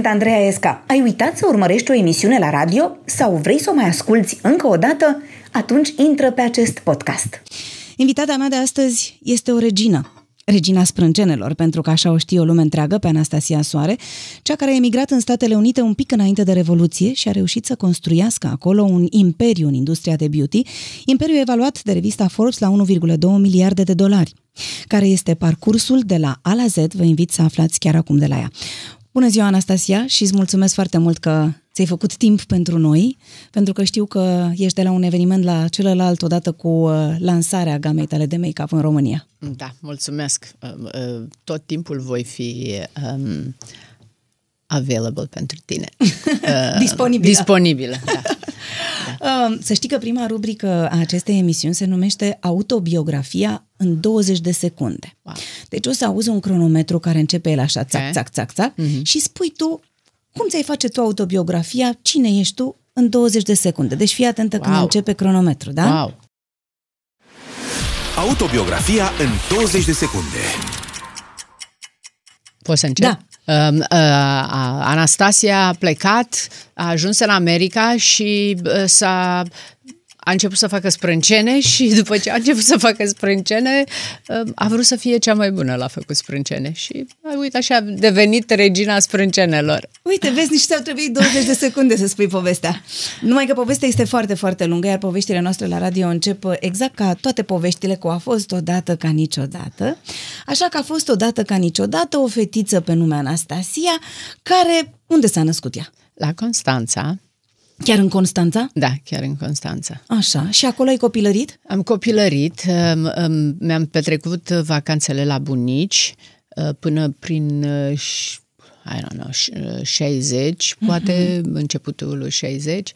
Sunt Andreea Esca. Ai uitat să urmărești o emisiune la radio sau vrei să o mai asculți încă o dată? Atunci intră pe acest podcast. Invitata mea de astăzi este o regină. Regina sprâncenelor, pentru că așa o știe o lume întreagă pe Anastasia Soare, cea care a emigrat în Statele Unite un pic înainte de Revoluție și a reușit să construiască acolo un imperiu în industria de beauty, imperiu evaluat de revista Forbes la 1,2 miliarde de dolari. Care este parcursul de la A la Z, vă invit să aflați chiar acum de la ea. Bună ziua, Anastasia, și îți mulțumesc foarte mult că ți-ai făcut timp pentru noi, pentru că știu că ești de la un eveniment la celălalt odată cu uh, lansarea gamei tale de make-up în România. Da, mulțumesc. Uh, uh, tot timpul voi fi um, available pentru tine. disponibilă. Disponibilă, da. da. Să știi că prima rubrică a acestei emisiuni se numește Autobiografia în 20 de secunde. Wow. Deci o să auzi un cronometru care începe el așa, țac, okay. țac, țac, țac, mm-hmm. și spui tu cum ți-ai face tu autobiografia, cine ești tu în 20 de secunde. Deci fii atentă wow. când începe cronometru, da? Wow. Autobiografia în 20 de secunde. Poți să încep? Da. Uh, uh, Anastasia a plecat, a ajuns în America și uh, s-a a început să facă sprâncene și după ce a început să facă sprâncene, a vrut să fie cea mai bună la făcut sprâncene și uite așa a devenit regina sprâncenelor. Uite, vezi, nici ți-au trebuit 20 de secunde să spui povestea. Numai că povestea este foarte, foarte lungă, iar poveștile noastre la radio încep exact ca toate poveștile cu a fost odată ca niciodată. Așa că a fost odată ca niciodată o fetiță pe nume Anastasia, care... Unde s-a născut ea? La Constanța, Chiar în Constanța? Da, chiar în Constanța. Așa. Și acolo ai copilărit? Am copilărit. Mi-am petrecut vacanțele la bunici uh, până prin uh, I don't know, 60, uh, poate uh-huh. începutul 60,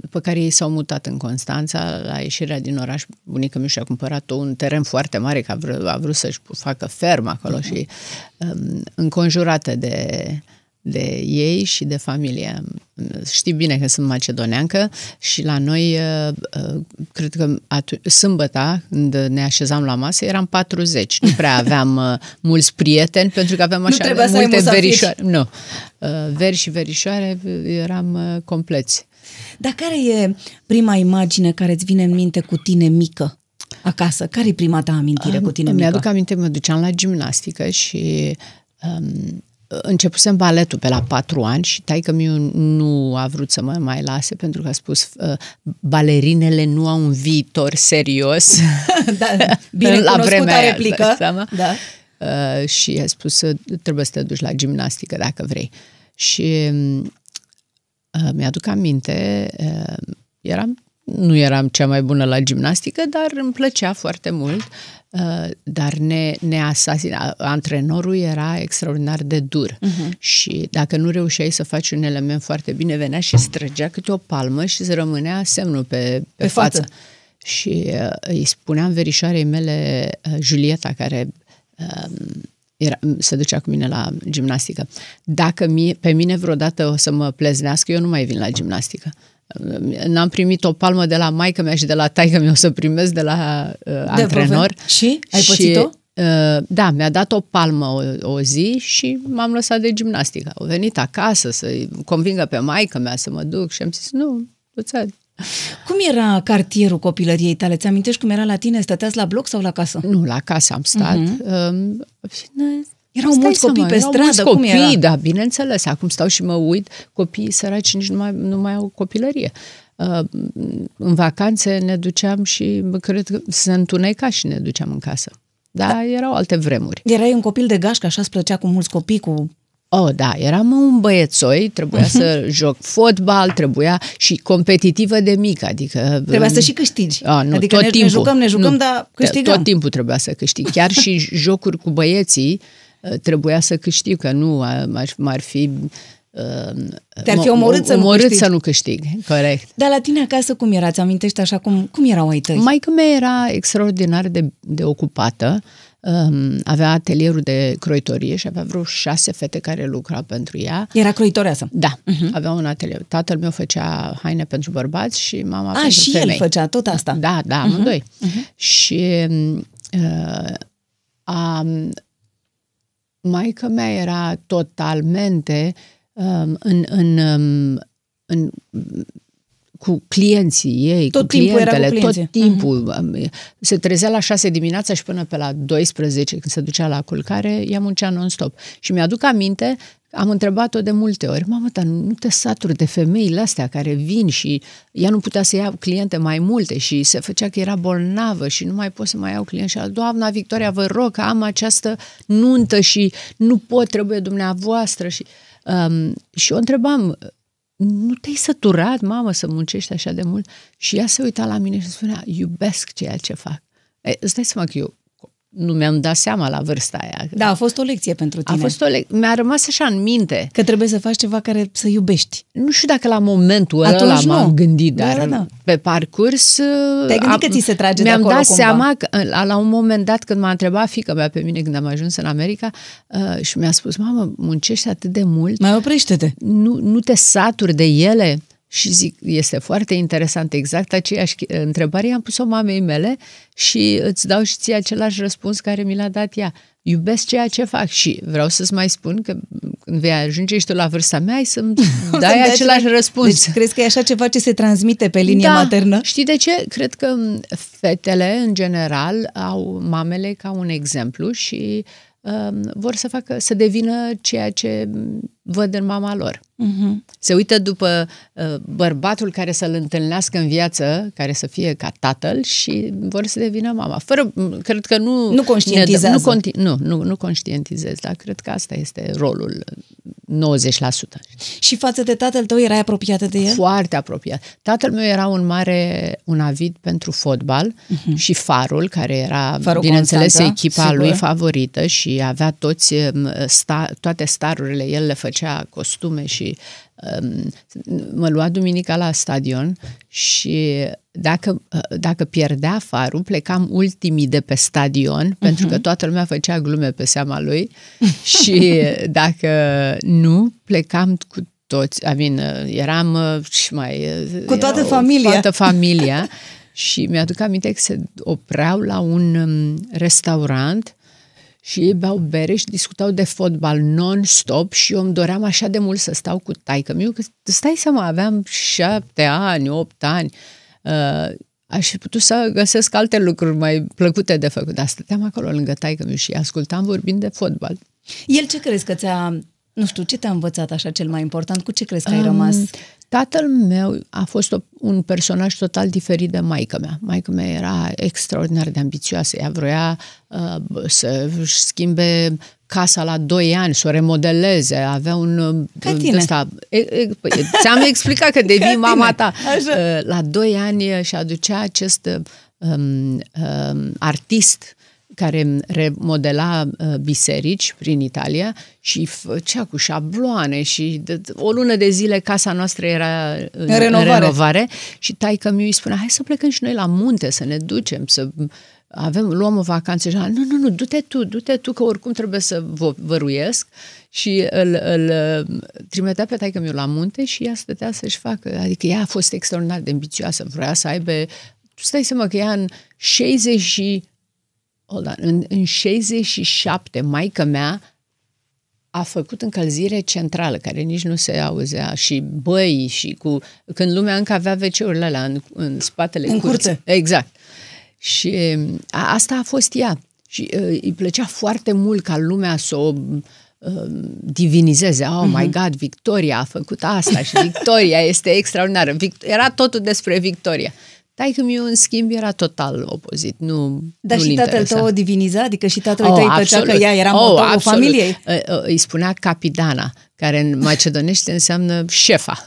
după care ei s-au mutat în Constanța, la ieșirea din oraș, bunica mi și-a cumpărat un teren foarte mare, că a vrut, a vrut să-și facă fermă acolo uh-huh. și um, înconjurată de de ei și de familie. Știi bine că sunt macedoneancă și la noi, uh, uh, cred că atu- sâmbăta, când ne așezam la masă, eram 40. Nu prea aveam uh, mulți prieteni, pentru că aveam așa nu multe verișoare. Nu. Veri și verișoare eram compleți. Dar care e prima imagine care îți vine în minte cu tine mică? acasă? Care e prima ta amintire cu tine mică? Mi-aduc aminte, mă duceam la gimnastică și um, începusem baletul pe la patru ani și taică miu nu a vrut să mă mai lase pentru că a spus uh, balerinele nu au un viitor serios. da, bine la vremea replică. Seama? Da. Uh, și a spus să trebuie să te duci la gimnastică dacă vrei. Și uh, mi-aduc aminte, uh, eram nu eram cea mai bună la gimnastică, dar îmi plăcea foarte mult. Uh, dar ne, ne asasina. Antrenorul era extraordinar de dur uh-huh. și dacă nu reușeai să faci un element foarte bine, venea și străgea câte o palmă și îți rămânea semnul pe, pe, pe față. față. Și uh, îi spuneam verișoarei mele, uh, Julieta, care uh, era, se ducea cu mine la gimnastică, dacă mie, pe mine vreodată o să mă pleznească, eu nu mai vin la gimnastică. N-am primit o palmă de la maică mea și de la taică mea, o să primesc de la uh, de antrenor. Și? Ai și, pățit-o? Uh, da, mi-a dat o palmă o, o zi și m-am lăsat de gimnastică. Au venit acasă să convingă pe maică mea să mă duc și am zis, nu, du Cum era cartierul copilăriei tale? Ți-amintești cum era la tine? Stăteați la bloc sau la casă? Nu, la casă am stat. Uh-huh. Uh, erau Stai mulți copii pe stradă, mulți cum copii, era? da, bineînțeles. Acum stau și mă uit, copiii săraci nici nu mai, nu mai au copilărie. Uh, în vacanțe ne duceam și cred că se întuneca și ne duceam în casă. Da, da. erau alte vremuri. Erai un copil de gașcă, așa îți plăcea cu mulți copii, cu Oh, da, eram un băiețoi, trebuia uh-huh. să joc fotbal, trebuia și competitivă de mic, adică... Trebuia să și câștigi. A, nu, adică tot ne, timpul. ne jucăm, ne jucăm, nu, dar câștigăm. Tot timpul trebuia să câștig. Chiar și jocuri cu băieții uh, trebuia să câștig, că nu m-ar fi... Uh, Te-ar fi omorât, să, omorât nu câștig. să nu câștig, corect. Dar la tine acasă cum era? Ți amintești așa cum, cum erau ai tăi? Maica mea era extraordinar de, de ocupată. Uh, um, avea atelierul de croitorie și avea vreo șase fete care lucrau pentru ea. Era croitoreasă? Da, uh-huh. avea un atelier. Tatăl meu făcea haine pentru bărbați și mama A, pentru și femei. el făcea tot asta? Da, da, uh-huh. amândoi. Uh-huh. Și uh, a, maica mea era totalmente um, în, în, um, în cu clienții ei, Tot cu timpul era cu clientele, clienții. tot timpul. Uh-huh. Se trezea la 6 dimineața și până pe la 12, când se ducea la culcare, ea muncea non-stop. Și mi-aduc aminte, am întrebat-o de multe ori, mamă, dar nu te saturi de femeile astea care vin și ea nu putea să ia cliente mai multe și se făcea că era bolnavă și nu mai pot să mai iau clienți. Și a, doamna Victoria, vă rog că am această nuntă și nu pot, trebuie dumneavoastră. Și, um, și o întrebam, nu te-ai săturat, mamă, să muncești așa de mult? Și ea se uita la mine și spunea, iubesc ceea ce fac. E, îți dai seama că eu nu mi-am dat seama la vârsta aia. Da, a fost o lecție pentru tine. A fost o le- mi-a rămas așa în minte. Că trebuie să faci ceva care să iubești. Nu știu dacă la momentul Atunci ăla nu. m-am gândit, Da, dar da, da. pe parcurs... Te-ai gândit că ți se trage de Mi-am acolo dat cumva? seama că la, la un moment dat când m-a întrebat fică mea pe mine când am ajuns în America uh, și mi-a spus, mamă, muncești atât de mult, Mai oprește-te. nu, nu te saturi de ele? Și zic, este foarte interesant, exact aceeași întrebare am pus-o mamei mele și îți dau și ție același răspuns care mi l-a dat ea. Iubesc ceea ce fac și vreau să-ți mai spun că când vei ajunge și tu la vârsta mea, ai să-mi O dai să-mi dai același acela- răspuns. Deci crezi că e așa ceva ce se transmite pe linie da. maternă? Știi de ce? Cred că m, fetele, în general, au mamele ca un exemplu și um, vor să facă, să devină ceea ce m, văd în mama lor. Uh-huh. Se uită după uh, bărbatul care să-l întâlnească în viață, care să fie ca tatăl și vor să devină mama. Fără, m, cred că nu... Nu conștientizează. Nu, conti, nu, nu, nu conștientizez, dar cred că asta este rolul 90%. Și față de tatăl tău erai apropiată de el? Foarte apropiat. Tatăl meu era un mare, un avid pentru fotbal uh-huh. și Farul, care era, Mhm. Farul bineînțeles, Constanța, echipa sigur. lui favorită și avea toți, um, sta, toate starurile, el le făcea costume și um, mă lua duminica la stadion și dacă, dacă pierdea Farul, plecam ultimii de pe stadion, uh-huh. pentru că toată lumea făcea glume pe seama lui și dacă nu, plecam cu toți, I mean, eram uh, și mai... uh, Cu toată erau familia. Toată familia și mi-aduc aminte că se opreau la un um, restaurant și ei beau bere și discutau de fotbal non-stop și eu îmi doream așa de mult să stau cu taică miu, că stai seama, aveam șapte ani, opt ani, uh, aș fi putut să găsesc alte lucruri mai plăcute de făcut, dar stăteam acolo lângă taică miu și ascultam vorbind de fotbal. El ce crezi că ți-a... Nu știu, ce te-a învățat așa cel mai important? Cu ce crezi că ai rămas? Um, Tatăl meu a fost o, un personaj total diferit de maica mea. Maica mea era extraordinar de ambițioasă. Ea vrea uh, să își schimbe casa la 2 ani, să o remodeleze, avea un... uh, Ca tine. Ăsta, e, e, păi, ți-am explicat că devii Ca mama tine. ta. Așa. Uh, La 2 ani și aducea acest um, um, artist care remodela uh, biserici prin Italia și făcea cu șabloane și de, o lună de zile casa noastră era în, În renovare. în renovare și taică mi îi spunea, hai să plecăm și noi la munte, să ne ducem, să avem, luăm o vacanță și nu, nu, nu, du-te tu, du-te tu, că oricum trebuie să vă văruiesc și îl, îl uh, trimitea pe taică miu la munte și ea stătea să-și facă, adică ea a fost extraordinar de ambițioasă, vrea să aibă, tu stai seama că ea în 60 și Hold on. În, în 67, maica mea a făcut încălzire centrală, care nici nu se auzea, și băi, și cu... Când lumea încă avea WC-urile alea în, în spatele În curții. curte. Exact. Și a, asta a fost ea. Și uh, îi plăcea foarte mult ca lumea să o uh, divinizeze. Oh Mhm. my God, Victoria a făcut asta și Victoria este extraordinară. Vic- era totul despre Victoria. Taică miu, în schimb, era total opozit. Nu, Dar nu și tatăl tău o diviniza? Adică și tatălui tău îi plăcea că ea era motorul absolut. familiei? Uh, uh, Îi spunea capidana, care în macedonește înseamnă șefa.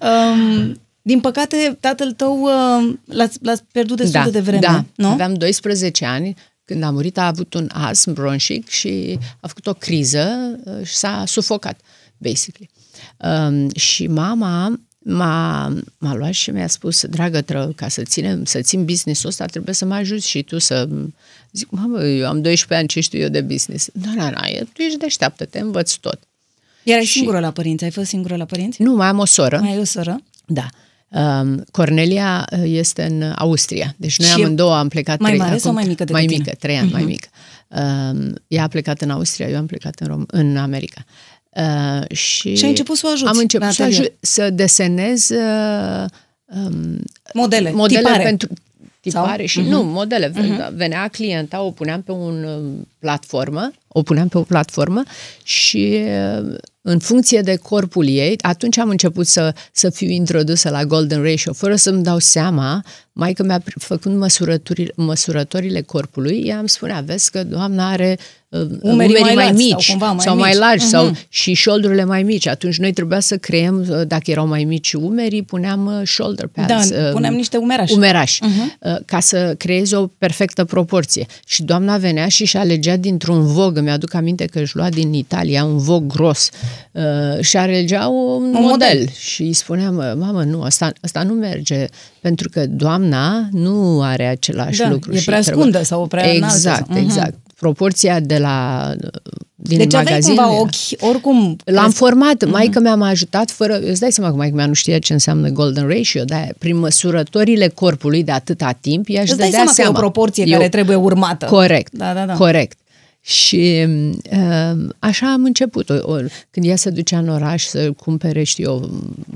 Um, din păcate, tatăl tău uh, l-ați, l-ați pierdut destul de devreme, da. nu? Aveam 12 ani. Când a murit a avut un astm bronșic și a făcut o criză uh, și s-a sufocat, basically. Um, și mama m-a, m-a luat și mi-a spus, dragă tră, ca să ținem, să țin business-ul ăsta, trebuie să mă ajuți și tu să... Zic, mamă, eu am 12 ani, ce știu eu de business? Da, da, da, tu ești deșteaptă, te învăț tot. Erai și- singură la părinți? Ai fost singură la părinți? Nu, mai am o soră. Mai ai o soră? Da. Um, Cornelia uh, este în Austria. Deci noi Și e amândouă am plecat... mai trei- mare sau mai mică decât Mai tine? mică, trei ani mai mică. Um, ea a plecat în Austria, eu am plecat în, Rom- în America. Uh, și, Și ai început să o ajuți Am început la să, atelier. aju- să desenez uh, um, Modele, modele tipare. pentru tipare Sau? Mhm. și nu, modele. Venea clienta, o puneam pe un um, platformă, o puneam pe o platformă și uh, în funcție de corpul ei, atunci am început să, să fiu introdusă la Golden Ratio, fără să-mi dau seama, mai că mi-a pr- făcut măsurătorile, măsurătorile corpului, ea îmi spunea, vezi că doamna are uh, umerii, mai mai, lați mici sau cumva mai sau mai mici. largi Mhm. sau și shoulderurile mai mici. Atunci noi trebuia să creăm, uh, dacă erau mai mici umerii, puneam uh, shoulder pads. Da, uh, puneam niște umerași. Umerași, uh-huh. ca să creeze o perfectă proporție. Și doamna venea și și alegea dintr-un vog, îmi aduc aminte că își lua din Italia un vog gros uh, și alegea un, un model. model. Și îi spuneam, mamă, nu, asta, asta nu merge, pentru că doamna nu are același Da, lucru. e și prea trebuie- scundă sau prea înaltă Exact, sau- Mhm. exact. Proporția de la din Deci aveai magazin cumva era- ochi, oricum... L-am crezi- format, mm-hmm. maica mea m-a ajutat fără, îți dai seama că maica mea nu știa ce înseamnă golden ratio, dar prin măsurătorile corpului de atâta timp, ea își Îți dai dădea seama, că e o proporție care trebuie urmată. Corect, Da, da, da. corect. Și uh, așa am început. O, o, când ea se ducea în oraș să cumpere, știu eu,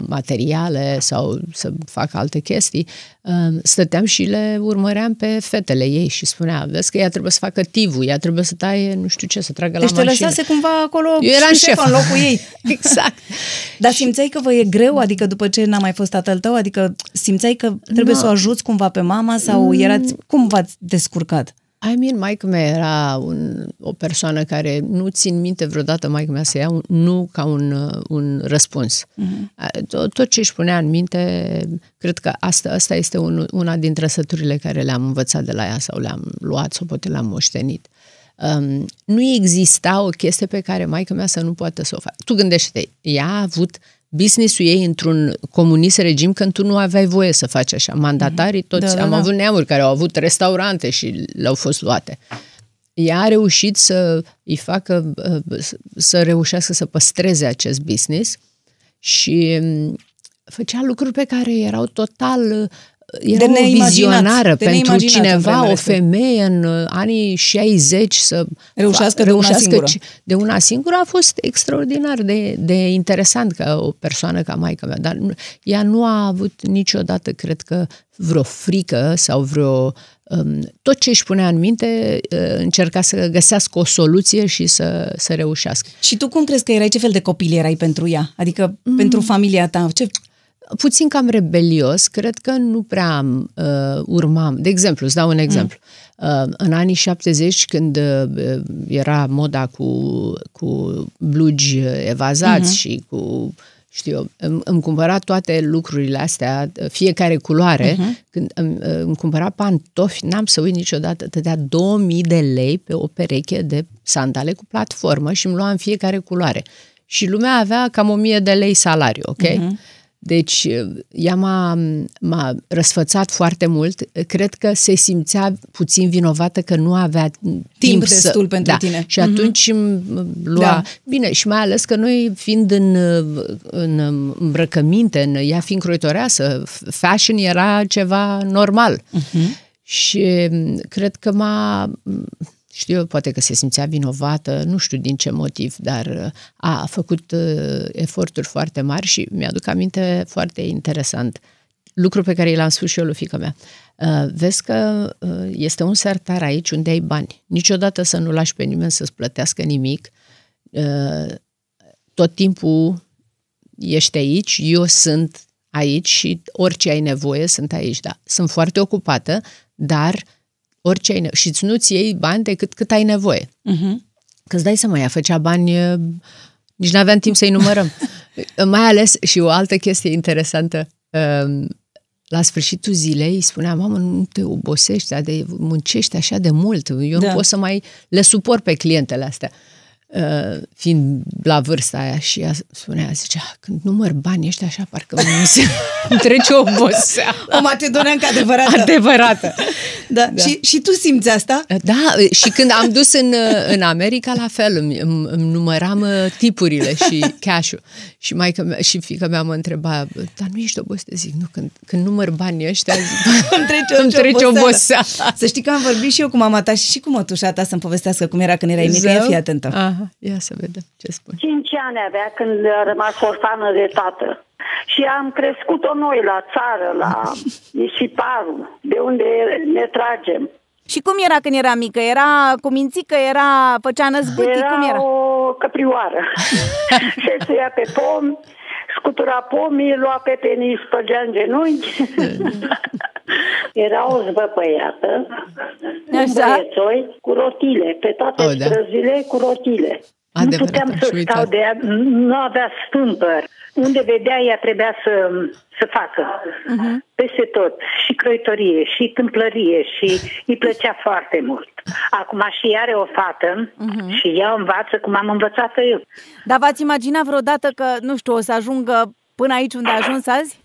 materiale sau să facă alte chestii, uh, stăteam și le urmăream pe fetele ei și spunea, vezi că ea trebuie să facă tivul, ea trebuie să taie, nu știu ce, să tragă Deci la te mașină. lăsase cumva acolo Eu eram șef șef. în locul ei. exact. Dar simțeai că vă e greu? Adică după ce n-a mai fost tatăl tău? Adică simțeai că trebuie Nu. să o ajuți cumva pe mama sau erați... Cum v-ați descurcat? I mean, maica mea era un, o persoană care nu țin minte vreodată maica mea să ia un nu ca un, uh, un răspuns. Uh-huh. Tot, tot ce își punea în minte, cred că asta, asta este un, una din trăsăturile care le-am învățat de la ea sau le-am luat sau poate le-am moștenit. Um, nu exista o chestie pe care maica mea să nu poată să o facă. Tu gândește-te, ea a avut business-ul ei într-un comunist regim când tu nu aveai voie să faci așa. Mandatarii toți, Da, da, am da. avut neamuri care au avut restaurante și le-au fost luate. Ea a reușit să îi facă, uh, să- să reușească să păstreze acest business și um, făcea lucruri pe care erau total uh, era o neimaginat, vizionară de pentru neimaginat în cineva, vremea o respectivă. femeie în uh, anii 60 să Reușească fa- de una singură. ci- de una singură a fost extraordinar de, de interesant ca o persoană ca maica mea, dar nu- ea nu a avut niciodată, cred că, vreo frică sau vreo... Um, tot ce își punea în minte uh, încerca să găsească o soluție și să, să reușească. Și tu cum crezi că erai? Ce fel de copil erai pentru ea? Adică mm. pentru familia ta? Ce... puțin cam rebelios, cred că nu prea uh, urmam. De exemplu, îți dau un exemplu. Uh, în anii 70, când uh, era moda cu, cu blugi evazați uh-huh. și cu știu eu, îmi, îmi cumpăra toate lucrurile astea, fiecare culoare, uh-huh. când îmi, îmi cumpăra pantofi, n-am să uit niciodată, dădea 2000 de lei pe o pereche de sandale cu platformă și îmi lua în fiecare culoare. Și lumea avea cam 1000 de lei salariu, ok? Uh-huh. Deci, ea m-a, m-a răsfățat foarte mult. Cred că se simțea puțin vinovată că nu avea timp, timp destul să... pentru da. tine. Și atunci îmi lua... Da. Bine, și mai ales că noi fiind în, în îmbrăcăminte, în ea fiind croitoreasă, fashion era ceva normal. Uh-huh. Și cred că m-a știu eu, poate că se simțea vinovată, nu știu din ce motiv, dar a, a făcut uh, eforturi foarte mari și mi-aduc aminte foarte interesant. Lucru pe care l-am spus și eu lui fiica mea. Uh, vezi că uh, este un sertar aici unde ai bani. Niciodată să nu lași pe nimeni să-ți plătească nimic. Uh, tot timpul ești aici, eu sunt aici și orice ai nevoie sunt aici. Da, sunt foarte ocupată, dar orice ai nevoie. Și îți nu-ți iei bani decât cât ai nevoie. Uh-huh. Că îți dai seama, ea făcea bani, nici nu aveam timp să-i numărăm. Mai ales și o altă chestie interesantă, la sfârșitul zilei spunea, mamă, nu te obosești, de muncești așa de mult, eu da. nu pot să mai le suport pe clientele astea. Uh, fiind la vârsta aia și ea spunea, zicea, când număr bani ăștia așa, parcă îmi trece o oboseală. O macedoneancă adevărată. Adevărată. Da. da. Și, și tu simți asta? Da, și când am dus în, în America, la fel, îmi, îmi, îmi număram tipurile și cash-ul. Și maica mea, și fiica mea mă întreba, dar nu ești obosită? Zic, nu, când, când număr banii ăștia, îmi trece, îmi trece oboseală. Să știi că am vorbit și eu cu mama ta și și cu mătușa ta să-mi povestească cum era când erai mică, fii atentă. Aha. Aha, ia să vedem ce spune. Cinci ani avea când a rămas orfană de tată. Și am crescut-o noi la țară, la Isiparu, de unde ne tragem. Și cum era când era mică? Era cu mințică, era, făcea năzbâtii, Era cum era? o căprioară. Se suia pe pom, scutura pomii, lua pe penis, spăgea în genunchi. Era o zvăpăiată, un Așa. băiețoi cu rotile, pe toate Oh, da. străzile cu rotile. Adevărat, nu puteam am să și stau uitat. de ea, nu avea stâmpăr. Unde vedea, ea trebuia să, să facă. Peste tot. Și croitorie, și tâmplărie, și îi plăcea foarte mult. Acum și ea are o fată și ea învață cum am învățat-o eu. Dar v-ați imaginat vreodată că, nu știu, o să ajungă până aici unde a ajuns azi?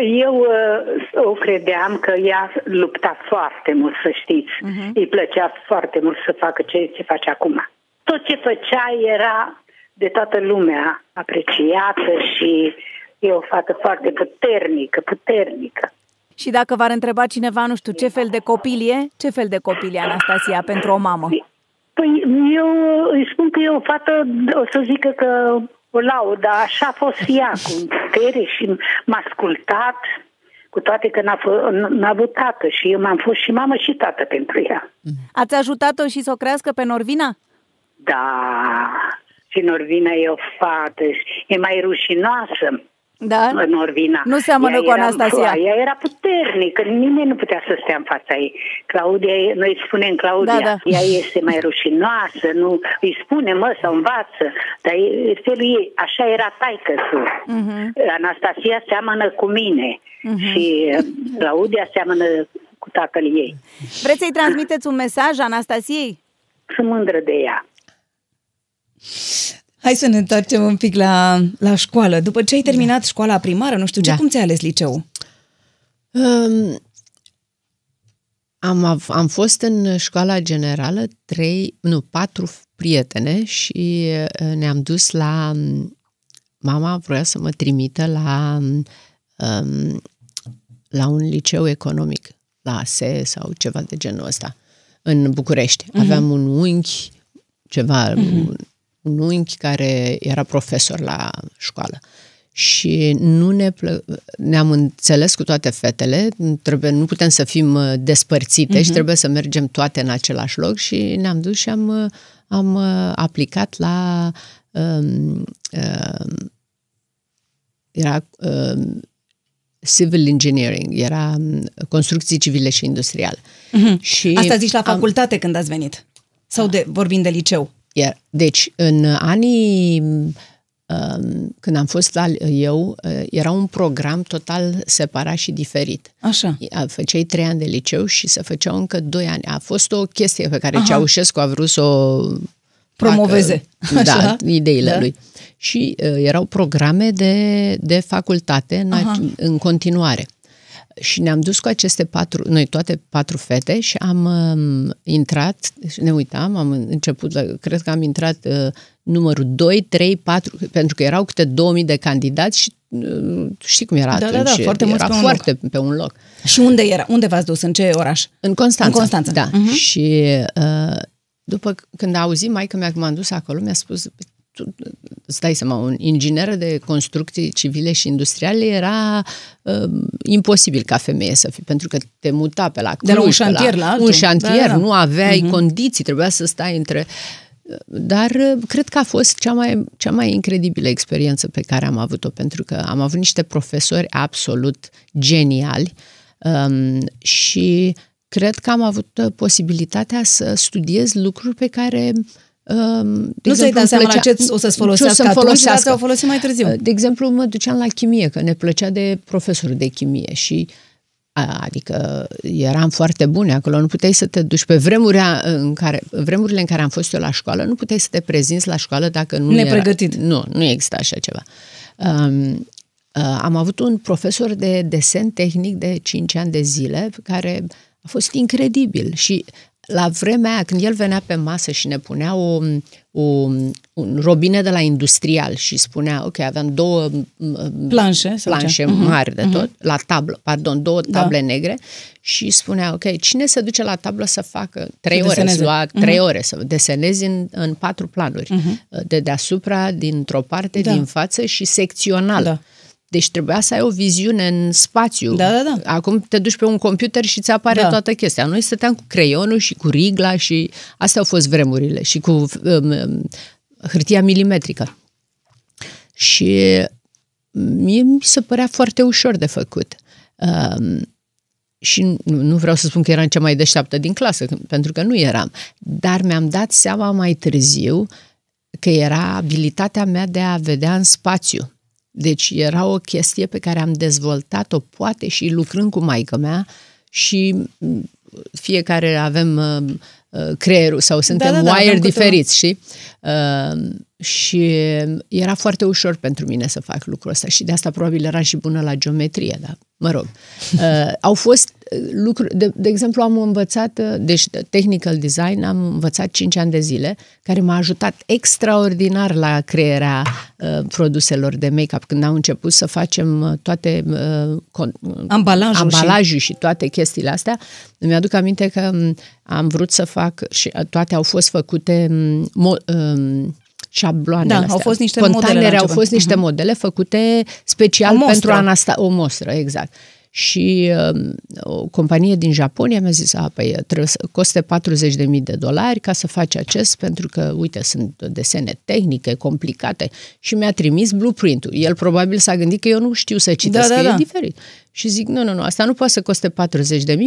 Eu uh, o credeam că ea lupta foarte mult, să știți. Îi plăcea foarte mult să facă ce, ce face acum. Tot ce făcea era de toată lumea apreciată și e o fată foarte puternică, puternică. Și dacă v-ar întreba cineva, nu știu, ce fel de copil e, ce fel de copil e Anastasia pentru o mamă? Păi eu îi spun că e o fată, o să zică că o laud, dar așa a fost ea, cu putere și m-a ascultat, cu toate că n-a, fă, n-a avut tată și eu m-am fost și mamă și tată pentru ea. Ați ajutat-o și să o crească pe Norvina? Da, și Norvina e o fată, e mai rușinoasă. Da? Norvina. Nu seamănă Ea cu era- Anastasia. Ea era puternică, nimeni nu putea să stea în fața ei. Claudia, e- noi îi spunem Claudia, Da, da. ea este mai rușinoasă, nu îi spune, mă, să învață, dar e felul ei, așa era taică Mhm. Anastasia seamănă cu mine și uh, Claudia seamănă cu tatăl ei. Vreți să-i transmiteți un mesaj Anastasiei? Sunt mândră de ea. Hai să ne întoarcem un pic la, la școală. După ce ai terminat școala primară, nu știu ce, Da. cum ți-ai ales liceul? Um, am, av- am fost în școala generală trei, nu, patru prietene și uh, ne-am dus la... Mama vroia să mă trimită la, um, la un liceu economic, la ASE sau ceva de genul ăsta, în București. Aveam un unchi, ceva, un, un unchi care era profesor la școală. Și nu ne plă... ne-am înțeles cu toate fetele, trebuie, nu putem să fim uh, despărțite și trebuie să mergem toate în același loc și ne-am dus și am, uh, am uh, aplicat la um, um, era um, civil engineering, era um, construcții civile și industriale. Și Asta zici la am- facultate când ați venit? Sau de, vorbim de liceu? Iar, deci, în anii um, când am fost la eu, uh, era un program total separat și diferit. Așa. A- Făceai trei ani de liceu și se făceau încă doi ani. A fost o chestie pe care Ceaușescu a vrut să o Promoveze. facă, da, Așa. ideile Da. lui. Și uh, erau programe de, de facultate în, ac- în continuare. Și ne-am dus cu aceste patru, noi toate patru fete și am um, intrat, și ne uitam, am început, la, cred că am intrat uh, numărul 2, 3, 4, pentru că erau câte 2000 de candidați și uh, știi cum era Da, da, atunci. da, foarte mulți era pe un foarte pe un loc. Și unde era? Unde v-ați dus? În ce oraș? În Constanța. În Constanța. Da. Mhm. Și uh, după c- când a auzit maica mea că m-am dus acolo, mi-a spus tu, îți dai seama, un inginer de construcții civile și industriale era uh, imposibil ca femeie să fii, pentru că te muta pe la Cluj, De la un pe șantier la altul. Un șantier, Da, da, da. nu aveai uh-huh. condiții, trebuia să stai între... Dar uh, cred că a fost cea mai, cea mai incredibilă experiență pe care am avut-o, pentru că am avut niște profesori absolut geniali um, și cred că am avut uh, posibilitatea să studiez lucruri pe care um, de Nu ți-ai dat îmi seama la plăcea- ce o să-ți ce o folosească să-mi atunci, dar folosească. ți-au folosit mai târziu. De exemplu, mă duceam la chimie, că ne plăcea de profesorul de chimie și a- adică eram foarte bune acolo, nu puteai să te duci pe vremuri în care, vremurile în care am fost eu la școală, nu puteai să te prezinți la școală dacă nu Nepregătit. Era, nu, nu exista așa ceva. Um, uh, am avut un profesor de desen tehnic de 5 ani de zile care a fost incredibil și la vremea aia, când el venea pe masă și ne punea o, o un robine de la industrial și spunea, ok, aveam două m, Planșe sau planșe ce? Mhm. mari de tot, la tablă, pardon, două Da. table negre și spunea, ok, cine se duce la tablă să facă trei Să ore, deseneze. să lua trei ore, să desenezi în, în patru planuri, de deasupra, dintr-o parte, Mhm. Da. din față și secțional. Da. Deci trebuia să ai o viziune în spațiu. Da, da, da. Acum te duci pe un computer și ți apare Da. toată chestia. Noi stăteam cu creionul și cu rigla și astea au fost vremurile și cu um, um, hârtia milimetrică. Și mie mi se părea foarte ușor de făcut. Um, și nu, nu vreau să spun că eram cea mai deșteaptă din clasă, pentru că nu eram. Dar mi-am dat seama mai târziu că era abilitatea mea de a vedea în spațiu. Deci era o chestie pe care am dezvoltat-o poate și lucrând cu maică mea și m, fiecare avem uh, uh, creierul sau suntem da, da, wire avem câte o- diferiți, știi? Uh, și era foarte ușor pentru mine să fac lucrul ăsta și de asta probabil era și bună la geometrie, dar mă rog. Uh, au fost uh, lucruri, de, de exemplu am învățat, uh, deci de technical design am învățat 5 ani de zile, care m-a ajutat extraordinar la crearea uh, produselor de make-up, când am început să facem uh, toate uh, con- Ambalajul și- ambalajul și toate chestiile astea. Îmi aduc aminte că m, am vrut să fac și uh, toate au fost făcute m, mo, um, șabloanele Da, au astea. fost niște modele la Containere au început. fost niște modele făcute special O mostră. pentru Anasta, o mostră, exact. Și um, o companie din Japonia mi-a zis, a, păi trebuie să coste 40.000 de dolari ca să faci acest, pentru că, uite, sunt desene tehnice, complicate. Și mi-a trimis blueprint-ul. El probabil s-a gândit că eu nu știu să citesc, Da, da, că da. e diferit. Și zic, nu, nu, nu, asta nu poate să coste 40.000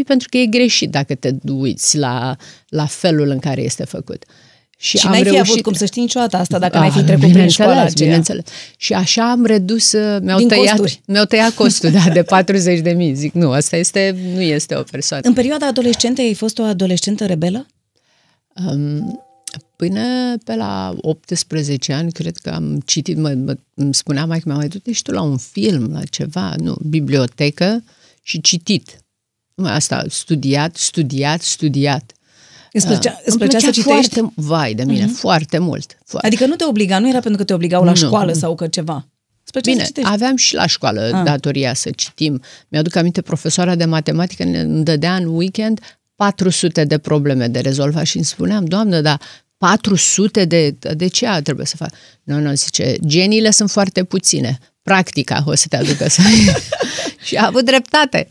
pentru că e greșit dacă te uiți la, la felul în care este făcut. Și, Și am n-ai fi reușit... avut cum să știi niciodată asta dacă n-ai fi Ah, trecut prin bineînțeles, școala aceea. Bineînțeles. Și așa am redus, uh, mi-au Din tăiat, costuri. mi-au tăiat costul da, de 40 de mii. Zic, nu, asta este, nu este o persoană. În perioada adolescentă ai fost o adolescentă rebelă? Um, până pe la 18 ani, cred că am citit, mă, mă, îmi spunea mai mea, mai du-te și tu la un film, la ceva, nu, bibliotecă și citit. Numai Asta, studiat, studiat, studiat. Îți plăcea, Ah, îți îmi plăcea să plăcea citești? Foarte, vai de mine, foarte mult. Foarte. Adică nu te obliga, nu era pentru că te obligau la Nu. școală sau că ceva. Îți plăcea Bine, să citești. aveam și la școală Ah. ah. datoria să citim. Mi-aduc aminte, profesoara de matematică ne îmi dădea în weekend 400 de probleme de rezolvat și îmi spuneam, doamnă, dar 400 de... De ce trebuie să fac? Nu, nu, zice, geniile sunt foarte puține. Practica o să te aducă să... și a avut dreptate.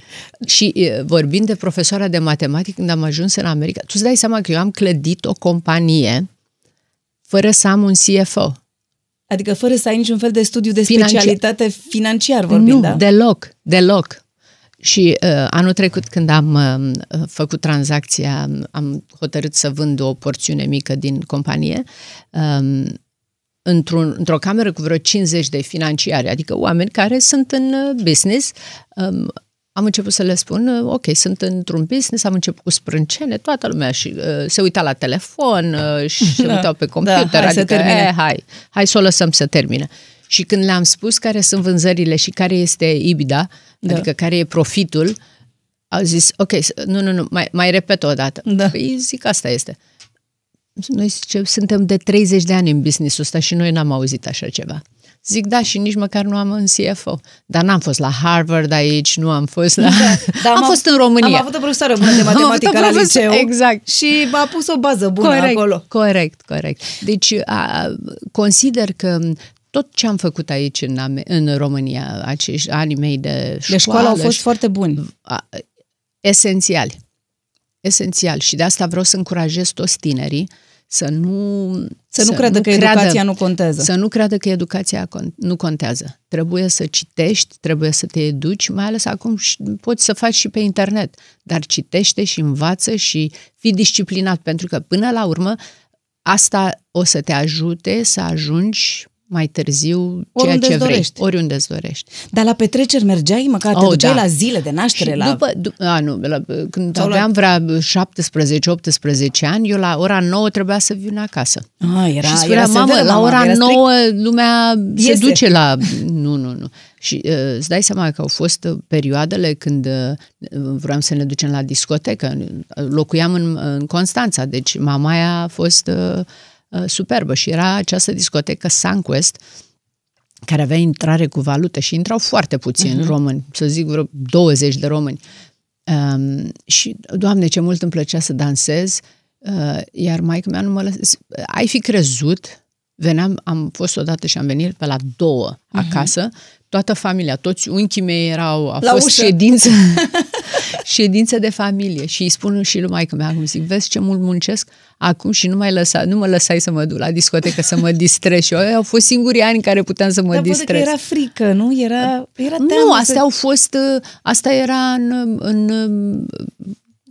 Și e, vorbind de profesoara de matematică, când am ajuns în America, tu îți dai seama că eu am clădit o companie fără să am un CFO. Adică fără să ai niciun fel de studiu de Financiar. specialitate financiar vorbind, nu, da? deloc, deloc. Și uh, anul trecut, când am uh, făcut tranzacția, am hotărât să vând o porțiune mică din companie, um, într-un, într-o cameră cu vreo 50 de financiari, adică oameni care sunt în uh, business. Um, am început să le spun, uh, ok, sunt într-un business, am început cu sprâncene, toată lumea și uh, se uita la telefon uh, și se Da. uitau pe Da, computer, hai să adică, termine. eh, hai, hai să o lăsăm să termine. Și când le-am spus care sunt vânzările și care este EBITDA, Da. da. adică care e profitul, au zis, ok, s- nu, nu, nu, mai, mai repet o dată. Da. Păi zic, asta este. Noi zice, suntem de 30 de ani în business-ul ăsta și noi n-am auzit așa ceva. Zic, da, și nici măcar nu am în CFO. Dar n-am fost la Harvard aici, nu am fost la... Da, am, fost în România. Am avut o profesoară bună de Am avut o matematică la profesor- liceu. exact. Și a pus o bază bună corect, acolo. Corect, corect. Deci a, consider că tot ce am făcut aici în, Ame- în România, acești ani mei de școală, De școală au fost și- foarte buni. a- esențiali. Esențial. Și de asta vreau să încurajez toți tinerii să nu... Să nu creadă că educația nu contează. Să nu creadă că educația con- nu contează. Trebuie să citești, trebuie să te educi, mai ales acum și poți să faci și pe internet. Dar citește și învață și fii disciplinat, pentru că până la urmă asta o să te ajute să ajungi mai târziu ceea Oriunde ce îți vrei. dorești. Oriunde îți dorești. Dar la petreceri mergeai? Măcar te Oh, duceai da. la zile de naștere? Și la... după, du- a, nu, la, când Sau la- aveam vreo 17-18 ani, eu la ora 9 trebuia să vin acasă. Ah, era, și spunea, era mamă, severă, la mama, ora era strict. 9 lumea se Iese. duce la... Nu, nu, nu. Și uh, îți dai seama că au fost uh, perioadele când uh, vreau să ne ducem la discotecă. Locuiam în, în Constanța, deci mama aia a fost uh, uh, superbă și era această discotecă Sunquest, care avea intrare cu valută și intrau foarte puțini uh-huh. români, să zic vreo 20 de români. Um, și, doamne, ce mult îmi plăcea să dansez, uh, iar maica mea nu mă lăsa... Ai fi crezut, veneam, am fost odată și am venit pe la două uh-huh. acasă, toată familia, toți unchii mei erau, a La fost ușă. ședință, ședință de familie și îi spun și lui maică mea, acum zic, vezi ce mult muncesc acum și nu, mai lăsa, nu mă lăsai să mă duc la discotecă să mă distrez și eu, au fost singurii ani în care puteam să mă Dar poate că distrez. era frică, nu? Era, era teamă Nu, să- astea au fost, uh, asta era în, în uh,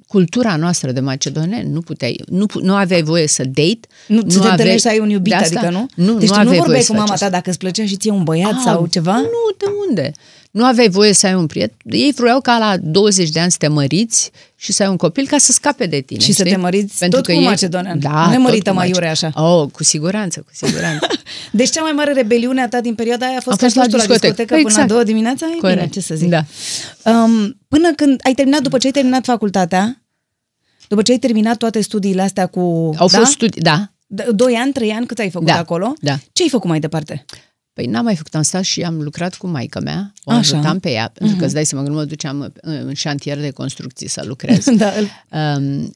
cultura noastră de macedoneni. Nu puteai, nu, pu- nu aveai voie să date. Nu, să te aveai- întâlnești să ai un iubit, de asta, adică nu? Nu, deci nu tu nu aveai voie vorbeai să cu mama faci ta asta. dacă îți plăcea și ție un băiat Ah, sau ceva? Nu, de unde? Nu aveai voie să ai un prieten. Ei vreau ca la 20 de ani să te măriți și să ai un copil ca să scape de tine. Și să știi? te măriți tot cu ei- macedonean. Da, Nu ne tot mărită cu mai mace- iure așa. Oh, cu siguranță, cu siguranță. Deci cea mai mare rebeliune a ta din perioada aia a fost, A fost că ai la fost tu la discotecă. discotecă până la Exact. două dimineața? E bine, Corect. ce să zic. Da. Um, până când ai terminat, după ce ai terminat facultatea, după ce ai terminat toate studiile astea cu... Au da? fost studii, da. D- Doi ani, trei ani, cât ai făcut Da, acolo? da. Ce ai făcut mai departe? Păi n-am mai făcut, am stat și am lucrat cu maica mea, o Așa. ajutam pe ea, pentru că îți dai seama că nu mă duceam în șantier de construcții să lucrez. da, îl- Um,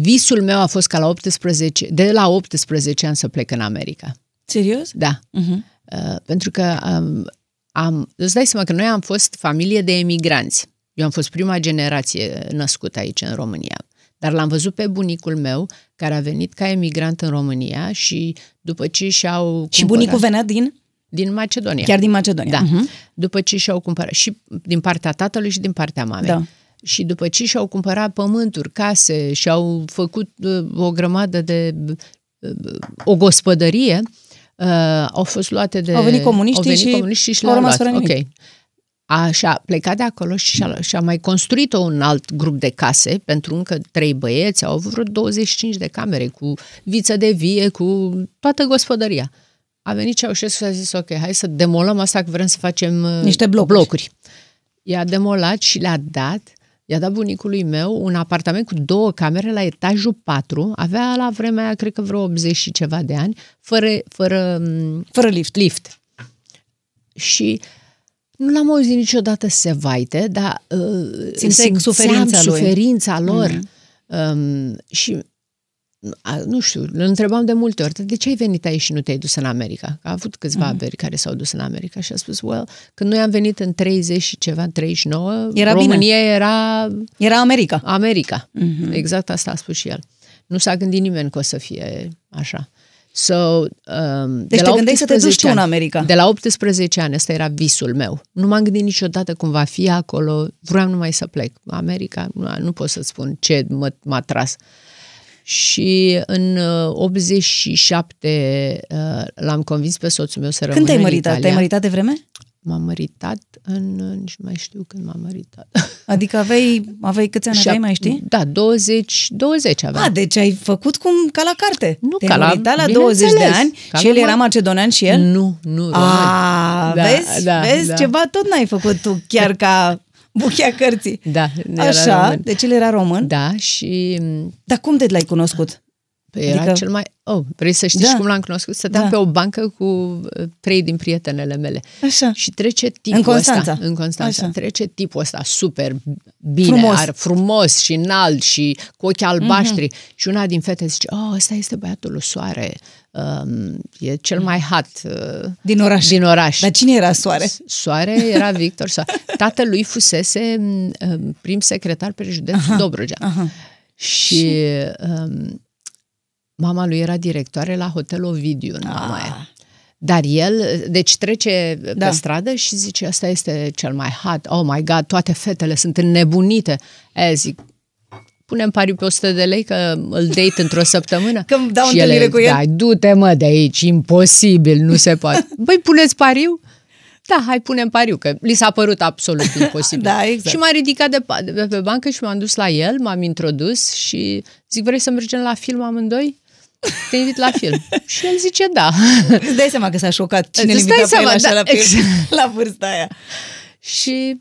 visul meu a fost ca la 18, de la 18 ani să plec în America. serios? Da. Uh-huh. Uh, pentru că um, am, îți dai seama că noi am fost familie de emigranți. Eu am fost prima generație născută aici în România. Dar l-am văzut pe bunicul meu, care a venit ca emigrant în România și după ce și-au Și cumpărat- bunicul venea din? Din Macedonia. Chiar din Macedonia. Da. Uh-huh. După ce și-au cumpărat, și din partea tatălui și din partea mamei. Da. Și după ce și-au cumpărat pământuri, case și-au făcut uh, o grămadă de... Uh, o gospodărie, uh, au fost luate de... Au venit comuniștii au venit și comuniștii și au le-au rămas luat. fără nimic. Ok. Așa, plecat de acolo și și-a, și-a mai construit un alt grup de case pentru încă trei băieți, au avut vreo 25 de camere cu viță de vie, cu toată gospodăria. A venit Ceaușescu și a zis, ok, hai să demolăm asta că vrem să facem uh, Niște blocuri. blocuri. I-a demolat și le-a dat, i-a dat bunicului meu un apartament cu două camere la etajul 4, avea la vremea aia, cred că vreo 80 și ceva de ani, fără, fără m, Fără lift. lift. Și nu l-am auzit niciodată să se vaite, dar uh, Simțeai suferința lui. suferința lor. Um, și a, nu știu, îl întrebam de multe ori, de ce ai venit aici și nu te-ai dus în America? Că a avut câțiva Mhm. mm. averi care s-au dus în America și a spus, well, când noi am venit în 30 și ceva, 39, Era bine. România era Era America. America. Mhm. Mm-hmm. Exact asta a spus și el. Nu s-a gândit nimeni că o să fie așa. So, um, Deci de te la gândeai să te duci 18 tu în ani- America. De la 18 ani, ăsta era visul meu. Nu m-am gândit niciodată cum va fi acolo. Vreau numai să plec. America, nu, nu pot să spun ce mă, m-a tras. Și în uh, 87 uh, l-am convins pe soțul meu să rămână Când te-ai în măritat? Italia. Te-ai măritat de vreme? M-am măritat în... Nici nu mai știu când m-am măritat. Adică aveai, aveai câți ani aveai, Șap- mai știi? Da, 20, 20 aveam. A, deci ai făcut cum ca la carte. Nu, Te-ai ca la- măritat la 20 de bineînțeles, ani ca și el lumea. era macedonean și el? Nu, nu, român. A, Da, vezi? da, vezi? da. Ceva tot n-ai făcut tu chiar ca buchea cărții. Da, era Așa, român. deci el era român. Da, și Dar cum de l-ai cunoscut? Păi era Adică- cel mai... Oh, vrei să știi Da. și cum l-am cunoscut? Stăteam Da. pe o bancă cu uh, trei din prietenele mele. Așa. Și trece tipul În Constanța. ăsta. În Constanța. Așa. Trece tipul ăsta super bine, Frumos. Ar, frumos și înalt și cu ochi albaștri. Mm-hmm. Și una din fete zice, oh, ăsta este băiatul lui Soare. Um, e cel mai hot uh, Din oraș. din oraș. Dar cine era Soare? Soare era Victor Soare. Tatălui fusese m, um, prim secretar pe județ Dobrogea. Aha. Și um, mama lui era directoare la Hotel Ovidiu în Ah. Mamaia. Dar el, deci trece Da. da. pe stradă și zice, asta este cel mai hot, oh my god, toate fetele sunt înnebunite. E, zic, punem pariu pe 100 de lei că îl date într-o săptămână. Că îmi dau și întâlnire ele, cu el? Da, du-te mă de aici, imposibil, nu se poate. Băi, puneți pariu? Da, hai punem pariu, că li s-a părut absolut imposibil. Da, exact. Și m-a ridicat de, pa- de pe bancă și m-am dus la el, m-am introdus și zic, vrei să mergem la film amândoi? Te invit la film. și el zice, da. Îți dai seama că s-a șocat cine Îți îl dai invita pe el seama, așa da, la, film, exact. la vârsta aia. și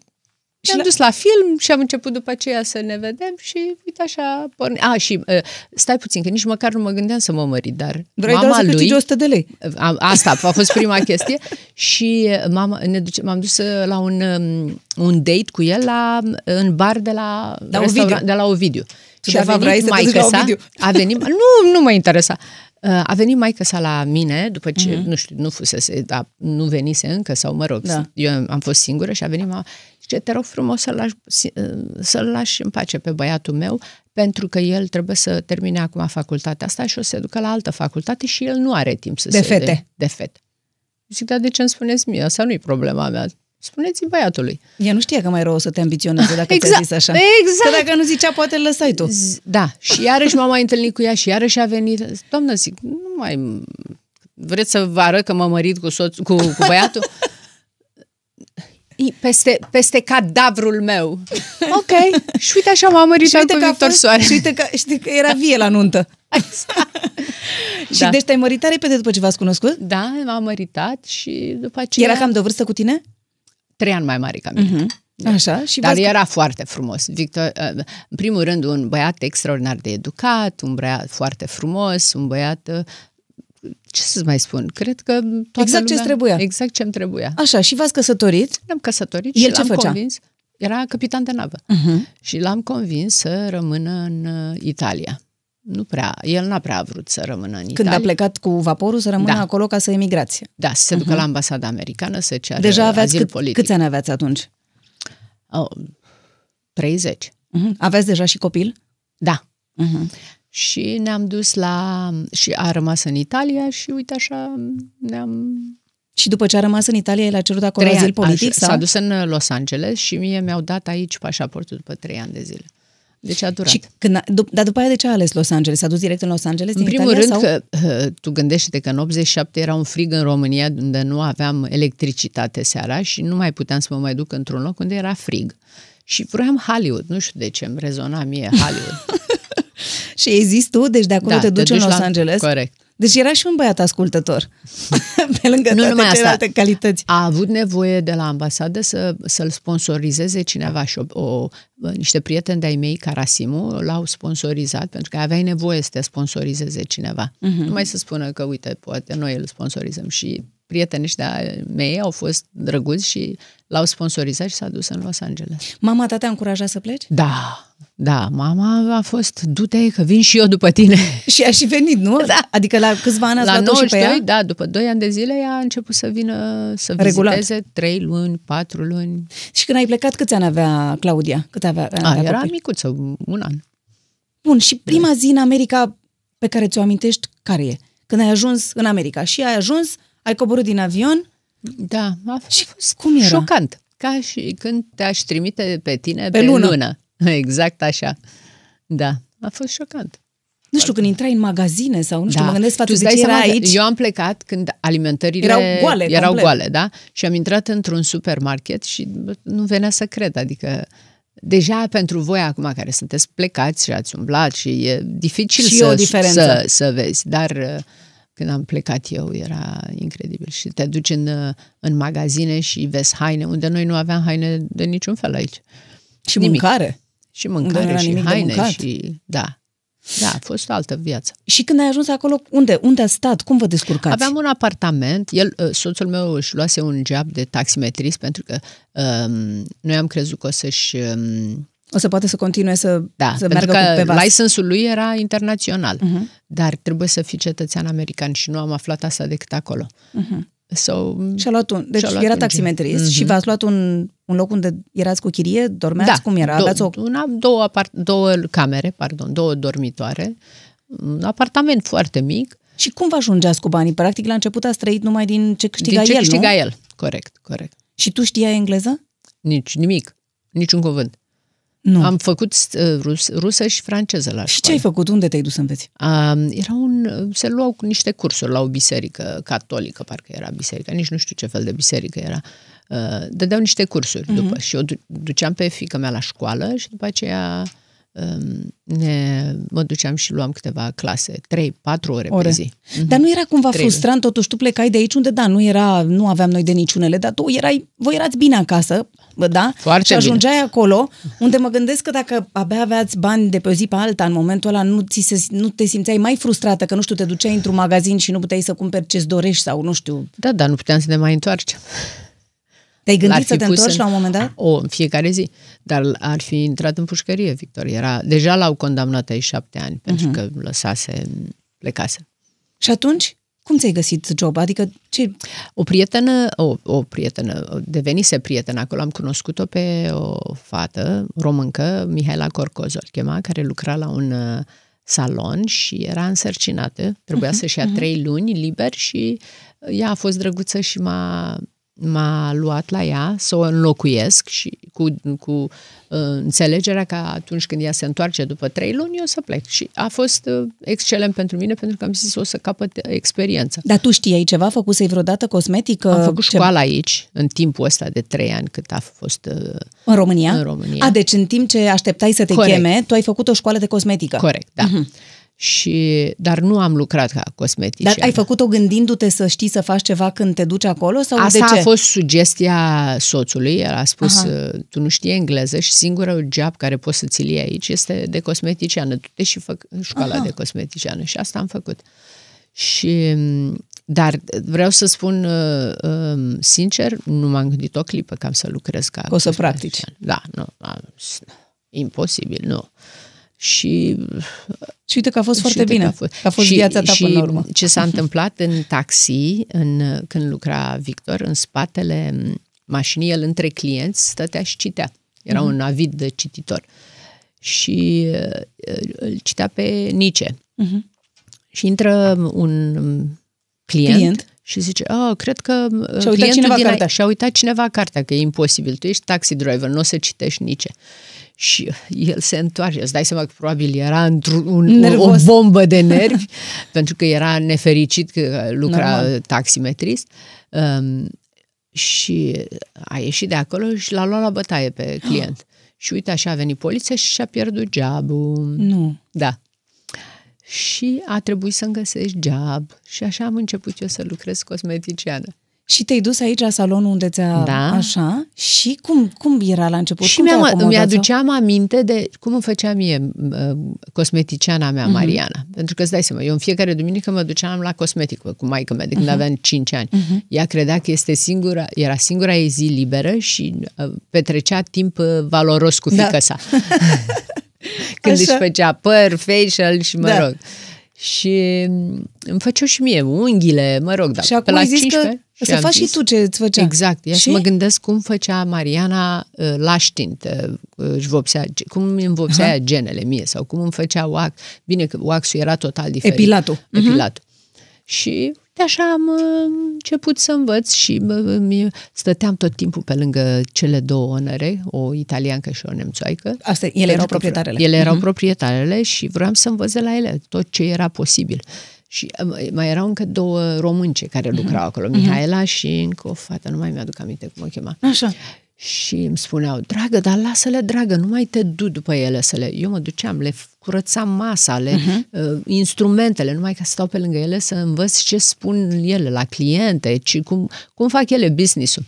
Și ne-am dus la film și am început după aceea să ne vedem și uite așa porni. A, și uh, stai puțin, că nici măcar nu mă gândeam să mă mări, dar Vrei mama doar să lui... câștigi 100 de lei. A, asta a fost prima chestie și mama, ne duce, m-am dus uh, la un, um, un date cu el la, în bar de la, La restaurant- Ovidiu. de la Ovidiu. Tu de-aia vrei să te duci la maică-sa, Ovidiu. a venit, nu, nu mă interesa. Uh, A venit maica sa la mine, după ce, Mhm. mm-hmm. nu știu, nu fusese, da, nu venise încă, sau mă rog, Da. da. eu am fost singură și a venit mama, zice, te rog frumos să-l lași, să-l lași în pace pe băiatul meu, pentru că el trebuie să termine acum facultatea asta și o să se ducă la altă facultate și el nu are timp să De se... fete. De, de fete. Zic, dar de ce îmi spuneți mie? Asta nu e problema mea. Spuneți băiatului. Ea nu știa că mai rău o să te ambiționeze dacă ți-a Exact, zis așa. exact. Că dacă nu zicea, poate îl lăsai tu. Z- Da, și iarăși m-am mai întâlnit cu ea și iarăși a venit. Doamnă, zic, nu mai... Vreți să vă arăt că m-am mărit cu, soț, cu, cu băiatul? I- Peste, peste cadavrul meu. Ok. Și uite așa m-am mărit Și uite, cu că a Victor fost, Soare. și uite că, știi că era vie la nuntă. și Da. deci te-ai măritat repede după ce v-ați cunoscut? Da, m-am măritat și după aceea... Era cam de o vârstă cu tine? Trei ani mai mare ca mine. Așa. Și Dar v-ați... era foarte frumos. Victor, uh, în primul rând, un băiat extraordinar de educat, un băiat foarte frumos, un băiat... uh, Ce să mai spun? Cred că toată Exact ce-ți lumea, trebuia. Exact ce-mi trebuia. Așa, și v-ați căsătorit? Ne-am căsătorit El și ce l-am făcea? convins. Era capitan de navă. Uh-huh. Și l-am convins să rămână în uh, Italia. Nu prea, el n-a prea vrut să rămână în Când Italia. a plecat cu vaporul să rămână Da. acolo ca să emigrați. Da, să se ducă la ambasada americană să ceară Deja aveați azil cât, politic. câți ani aveați atunci? Oh, 30. Uh-huh. Aveați deja și copil? Da. Uh-huh. Și ne-am dus la... și a rămas în Italia și uite așa ne-am... Și după ce a rămas în Italia, el a cerut acolo Trei azil ani. politic? A- sau? S-a dus în Los Angeles și mie mi-au dat aici pașaportul după trei ani de zile. Deci a durat. Și când a, dup- dar după aia de ce a ales Los Angeles? S-a dus direct în Los Angeles În din primul Italia, rând sau? că uh, tu gândește că în 87 era un frig în România unde nu aveam electricitate seara și nu mai puteam să mă mai duc într-un loc unde era frig. Și vroiam Hollywood, nu știu de ce îmi rezona mie Hollywood. Și ai zis tu, deci de acolo Da, te duci în Los la- Angeles? Corect. Deci era și un băiat ascultător. Pe lângă Nu toate numai asta. celelalte calități. A avut nevoie de la ambasadă să, să-l sponsorizeze cineva și o, o, niște prieteni de-ai mei, Carasimu, l-au sponsorizat pentru că aveai nevoie să te sponsorizeze cineva. Mhm. Uh-huh. Nu mai să spună că, uite, poate noi îl sponsorizăm și prietenii ăștia mei au fost drăguți și l-au sponsorizat și s-a dus în Los Angeles. Mama ta te-a încurajat să pleci? Da, da, mama a fost, du-te că vin și eu după tine. Și a și venit, nu? Da. Adică la câțiva ani ați La luat-o și pe 92, ea? da, după 2 ani de zile ea a început să vină să Regulat. viziteze 3 luni, 4 luni. Și când ai plecat, câți ani avea Claudia? Cât avea, A, avea era copii? micuță, un an. Bun, și prima zi în America pe care ți-o amintești, care e? Când ai ajuns în America și ai ajuns, ai coborât din avion, Da, a Și fost cum era? șocant. Ca și când te-aș trimite pe tine Pe pe, lună. lună. Exact așa. Da, a fost șocant. nu știu, când intrai în magazine sau nu știu, da. mă gândesc față Tu de îți ce dai era seama că aici. Eu am plecat când alimentările Erau goale, erau complet. goale, da? Și am intrat într-un supermarket și bă, nu venea să cred. Adică deja pentru voi acum care sunteți plecați și ați umblat și e dificil Și e să, o diferență. să, să vezi. Dar uh, când am plecat eu era incredibil. Și te duci în, uh, în magazine și vezi haine, unde noi nu aveam haine de niciun fel aici. Și nimic. mâncare. Și Unde nu mâncare era și nimic de haine mâncat. și... Da. Da, a fost o altă viață. Și când ai ajuns acolo, unde? Unde ați stat? Cum vă descurcați? Aveam un apartament, el, uh, soțul meu își luase un job de taximetrist pentru că um, noi am crezut că o să-și... Um, O să poate să continue să, da, să pentru meargă cu pe că vas. licensul lui era internațional, Mhm. uh-huh. dar trebuie să fii cetățean american și nu am aflat asta decât acolo. Uh-huh. So, Și-a luat un, deci Și-a luat era un taximetrist job. și v-ați luat un, un loc unde erați cu chirie, dormeați, da, cum era? dou- Aveați o... una, două, apart- două camere, pardon, două dormitoare, un apartament foarte mic, Și cum vă ajungeați cu banii? Practic, la început ați trăit numai din ce câștiga din ce el, câștiga nu? el. Corect, corect. Și tu știai engleză? Nici nimic, niciun cuvânt. Nu. Am făcut uh, rus, rusă și franceză la Și ce școală. ai făcut? Unde te-ai dus să înveți? Um, era un, se luau cu niște cursuri la o biserică catolică, parcă era biserica, nici nu știu ce fel de biserică era. Uh, dădeau niște cursuri Mhm. uh-huh. după și eu du- duceam pe fica mea la școală și după aceea um, ne, mă duceam și luam câteva clase, 3-4 ore, Ore. pe zi. Mhm. Dar nu era cumva Trebuie. frustrant, totuși tu plecai de aici unde, da, nu era, nu aveam noi de niciunele, dar tu erai, voi erați bine acasă, bă, da? Foarte și ajungeai bine. acolo, unde mă gândesc că dacă abia aveați bani de pe o zi pe alta, în momentul ăla nu, ți se, nu te simțeai mai frustrată, că nu știu, te duceai într-un magazin și nu puteai să cumperi ce-ți dorești sau nu știu. Da, dar nu puteam să ne mai întoarcem. Te-ai L-ar gândit să fi te pus întorci în- la un moment dat? O, în fiecare zi. Dar ar fi intrat în pușcărie, Victor. Era, deja l-au condamnat ai șapte ani, pentru Mhm. că lăsase, plecase. Și atunci, cum ți-ai găsit job? Adică, ce... O prietenă, o, o prietenă, devenise prietenă acolo, am cunoscut-o pe o fată româncă, Mihaela Corcoz, o chema, care lucra la un uh, salon și era însărcinată. Trebuia să-și ia trei luni liber și ea a fost drăguță și m-a, m-a luat la ea să o înlocuiesc și cu, cu uh, înțelegerea că atunci când ea se întoarce după trei luni, eu să plec. Și a fost uh, excelent pentru mine pentru că am zis o să capăt experiență. Dar tu știai ceva? Făcusei vreodată cosmetică? Am făcut ce- școala aici, în timpul ăsta de trei ani cât a fost uh, În România? În România. A, deci în timp ce așteptai să te Corect. cheme, tu ai făcut o școală de cosmetică. corect, da. Și, dar nu am lucrat ca cosmetician. Dar ai făcut-o gândindu-te să știi să faci ceva când te duci acolo? Sau Asta de ce? a fost sugestia soțului. El a spus, Aha. uh, tu nu știi engleză și singurul job care poți să ți-l iei aici este de cosmeticiană. Tu te și făc școala Aha. de cosmeticiană și asta am făcut. Și, m, dar vreau să spun uh, um, sincer, nu m-am gândit o clipă că am să lucrez ca Că o să cosmetician. Da, nu, am- imposibil, nu. Și Și uite că a fost și foarte uite bine. Că a fost, Că a fost și, viața ta și până la urmă. ce s-a întâmplat în taxi, în, când lucra Victor, în spatele mașinii, el între clienți stătea și citea. Era Mhm. un avid de cititor. Și uh, îl citea pe Nice. Mhm. Și intră un client, Client. și zice, oh, cred că uh, uitat clientul cineva din cartea." și-a uitat cineva cartea, că e imposibil. Tu ești taxi driver, nu o să citești nici. Și el se întoarce. Îți dai seama că probabil era într-un un, o Nervos. bombă de nervi, pentru că era nefericit că lucra Normal. taximetrist. Um, și a ieșit de acolo și l-a luat la bătaie pe client. Și uite, așa a venit poliția și și-a pierdut jobul. Nu. Da. Și a trebuit să-mi găsesc job și așa am început eu să lucrez cosmeticiană. Și te-ai dus aici la salonul unde ți-a... Da. Așa? Și cum, cum era la început? și cum te-ai mi-am, acomodat? mi-aduceam aminte de cum îmi făcea mie uh, cosmeticiana mea, Mhm. Mariana. Pentru că îți dai seama, eu în fiecare duminică mă duceam la cosmetic cu maică mea de când Mhm. aveam 5 ani. Ea credea că este singura, era singura ei zi liberă și uh, petrecea timp uh, valoros cu Da. fiica sa. când Așa. își făcea păr, facial și mă Da. rog. Și mm, îmi făceau și mie unghiile, mă rog, da, Și pe acum la ai zis 15 că să am faci și zis- tu ce îți făcea. Exact. Ia Și? să mă gândesc cum făcea Mariana uh, laștind, uh, își vopsea, cum îmi învopsea ea genele mie sau cum îmi făcea wax. Bine că waxul era total diferit. Epilatul. Mhm. Epilatul. Și de așa am uh, început să învăț și uh, mi- stăteam tot timpul pe lângă cele două onere, o italiancă și o nemțoaică. Asta, ele Pentru erau că proprietarele. Ele erau proprietarele și vreau să învăț de la ele tot ce era posibil. Și uh, mai erau încă două românce care lucrau acolo, Mihaela și încă o fată, nu mai mi-aduc aminte cum o chema. Așa. Și îmi spuneau, dragă, dar lasă-le, dragă, nu mai te du după ele să le... Eu mă duceam, le curățam masa, le, uh-huh. uh, instrumentele, numai ca să stau pe lângă ele să învăț ce spun ele la cliente, ci cum, cum fac ele business-ul.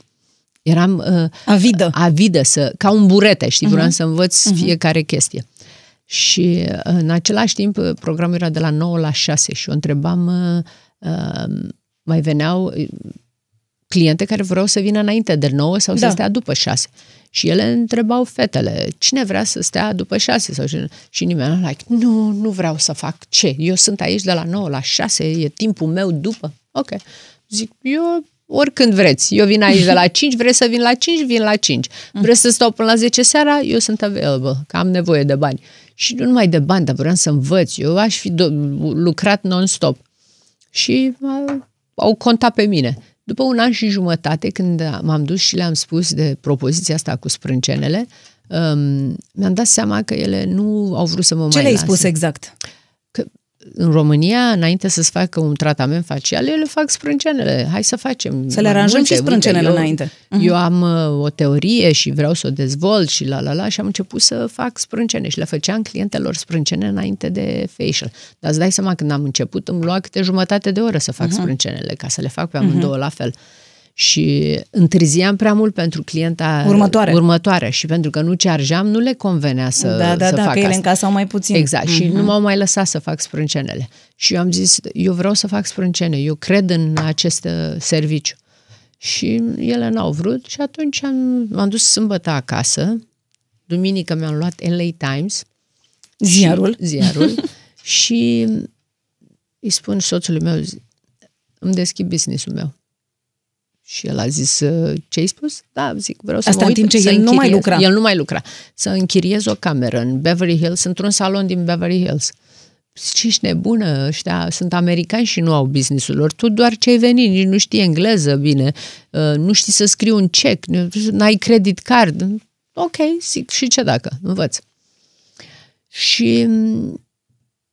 Eram uh, Avidă. avidă, să, ca un burete, știi, vreau să învăț fiecare chestie. Și uh, în același timp uh, programul era de la 9 la 6 și o întrebam, uh, uh, mai veneau uh, cliente care vreau să vină înainte de 9 sau Da. să stea după 6. Și ele întrebau fetele, cine vrea să stea după 6? Sau cine? Și nimeni nu like, nu, nu vreau să fac ce? Eu sunt aici de la 9 la 6, e timpul meu după. Ok. Zic, eu oricând vreți. Eu vin aici de la 5, vreți să vin la 5, vin la 5. Vreți să stau până la 10 seara, eu sunt available, că am nevoie de bani. Și nu numai de bani, dar vreau să învăț. Eu aș fi do- lucrat non-stop. Și uh, au contat pe mine. După un an și jumătate, când m-am dus și le-am spus de propoziția asta cu sprâncenele, um, mi-am dat seama că ele nu au vrut să mă Ce mai le-ai lase. spus exact? Că în România, înainte să-ți facă un tratament facial, ele fac sprâncenele. Hai să facem. Să le aranjăm multe, și sprâncenele uite, eu, înainte. Eu am uh, o teorie și vreau să o dezvolt și la la la și am început să fac sprâncene și le făceam clientelor sprâncene înainte de facial. Dar îți dai seama, când am început, îmi lua câte jumătate de oră să fac uh-huh. sprâncenele, ca să le fac pe amândouă uh-huh. la fel și întârziam prea mult pentru clienta următoare, următoare și pentru că nu chargeam, nu le convenea să, da, da, să da, fac că ele asta. încasau mai puțin. Exact, uh-huh. și nu m-au mai lăsat să fac sprâncenele. Și eu am zis, eu vreau să fac sprâncene, eu cred în acest uh, serviciu. Și ele n-au vrut și atunci am, m-am dus sâmbătă acasă, duminică mi-am luat LA Times, ziarul, și, ziarul și îi spun soțului meu, îmi deschid business-ul meu. Și el a zis, ce ai spus? Da, zic, vreau să Asta mă în uit, timp ce să el nu mai lucra. El nu mai lucra. Să închiriez o cameră în Beverly Hills, într-un salon din Beverly Hills. Ce ești nebună, ăștia sunt americani și nu au business-ul lor. Tu doar ce ai venit, nici nu știi engleză bine, nu știi să scrii un check, n-ai credit card. Ok, zic, și ce dacă? Învăț. Și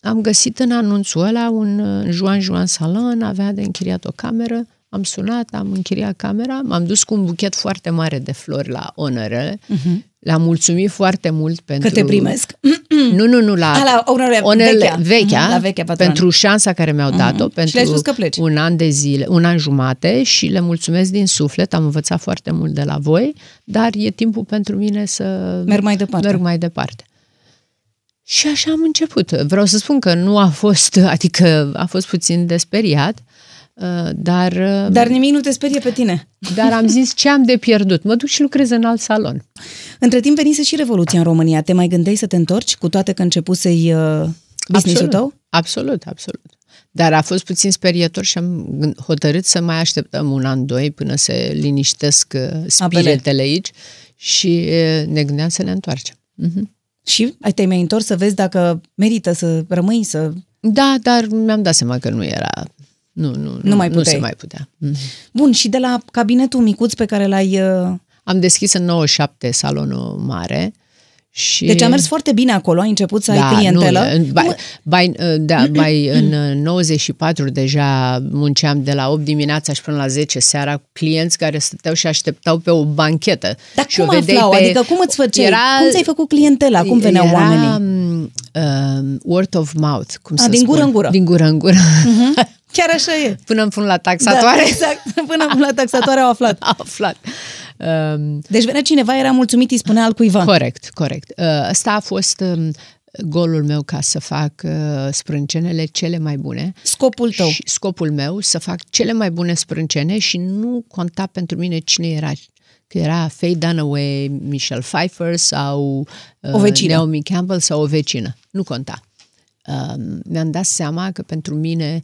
am găsit în anunțul ăla un Juan Juan Salon, avea de închiriat o cameră, am sunat, am închiriat camera, m-am dus cu un buchet foarte mare de flori la onorele, uh-huh. le-am mulțumit foarte mult pentru... Că te primesc. Nu, nu, nu, la, A, la onorele, onele, vechea, vechea, uh-huh, la vechea pentru șansa care mi-au dat-o, uh-huh. pentru și le-ai spus că pleci. un an de zile, un an jumate și le mulțumesc din suflet, am învățat foarte mult de la voi, dar e timpul pentru mine să merg mai departe. Merg mai departe. Și așa am început. Vreau să spun că nu a fost, adică a fost puțin de speriat, dar... Dar nimic nu te sperie pe tine. Dar am zis ce am de pierdut. Mă duc și lucrez în alt salon. Între timp venise și Revoluția în România. Te mai gândeai să te întorci cu toate că începusei uh, business-ul tău? Absolut, absolut. Dar a fost puțin sperietor și am hotărât să mai așteptăm un an, doi, până se liniștesc spiritele aici și ne gândeam să ne întoarcem. Uh-huh. Și te-ai mai întors să vezi dacă merită să rămâi, să... Da, dar mi-am dat seama că nu era nu, nu, nu, nu, mai nu se mai putea. Mm. Bun, și de la cabinetul micuț pe care l-ai... Uh... Am deschis în 97 salonul mare și... Deci a mers foarte bine acolo, ai început să da, ai clientelă. Nu, by, by, da, by, în 94 deja munceam de la 8 dimineața și până la 10 seara cu clienți care stăteau și așteptau pe o banchetă. Dar și cum o aflau? Pe... Adică cum îți făceai? Era... Cum ți-ai făcut clientela? Cum veneau era, oamenii? Uh, word of mouth, cum a, să din spun. gură în gură. Din gură în gură. Uh-huh. Chiar așa e. Până îmi pun la taxatoare. Da, exact. Până la taxatoare au aflat. Au aflat. Um, deci venea cineva, era mulțumit, îi spunea altcuiva. Corect, corect. Ăsta a fost um, golul meu ca să fac uh, sprâncenele cele mai bune. Scopul tău. Și scopul meu să fac cele mai bune sprâncene și nu conta pentru mine cine era că era Faye Dunaway, Michelle Pfeiffer sau uh, o vecină. Naomi Campbell sau o vecină. Nu conta. Uh, mi-am dat seama că pentru mine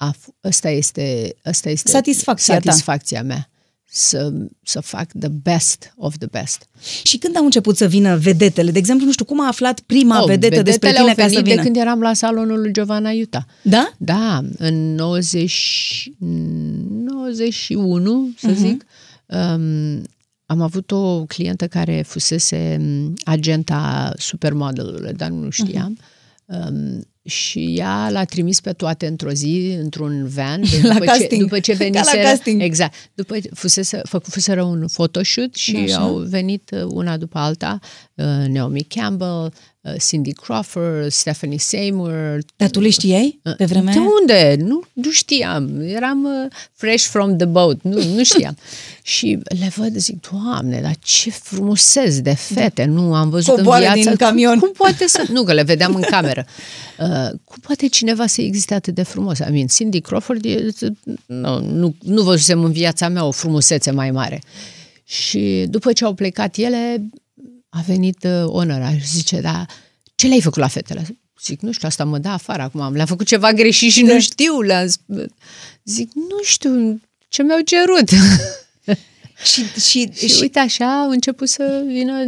a, ăsta este, ăsta este satisfacția, satisfacția ta. mea. Să, să fac the best of the best. Și când au început să vină vedetele? De exemplu, nu știu, cum a aflat prima oh, vedetă despre tine au ca să vină? de când eram la salonul lui Giovanna Iuta. Da? Da, în 90, 91, să uh-huh. zic, um, am avut o clientă care fusese agenta supermodelului, dar nu știam. Uh-huh. Um, și ea l-a trimis pe toate într-o zi, într-un van. la după casting. Ce, după ce veniseră, Ca la casting. Exact. După fusese, făcuseră un photoshoot și Așa. au venit una după alta, uh, Naomi Campbell, uh, Cindy Crawford, Stephanie Seymour. Dar tu le știai pe vremea De unde? Nu, nu știam. Eram uh, fresh from the boat. Nu, nu știam. și le văd, zic, Doamne, dar ce frumusețe de fete. Nu am văzut Coboare în viață. din camion. Cum, cum poate să... Nu, că le vedeam în cameră. Uh, cum poate cineva să existe atât de frumos? I mean, Cindy Crawford, e, nu, nu, nu văzusem în viața mea o frumusețe mai mare. Și după ce au plecat ele, a venit uh, Onora și zice, da, ce le-ai făcut la fetele? Zic, nu știu, asta mă dă afară acum, le-am făcut ceva greșit și nu știu. Le-am... Zic, nu știu, ce mi-au cerut. și, și, și, și uite așa, au început să vină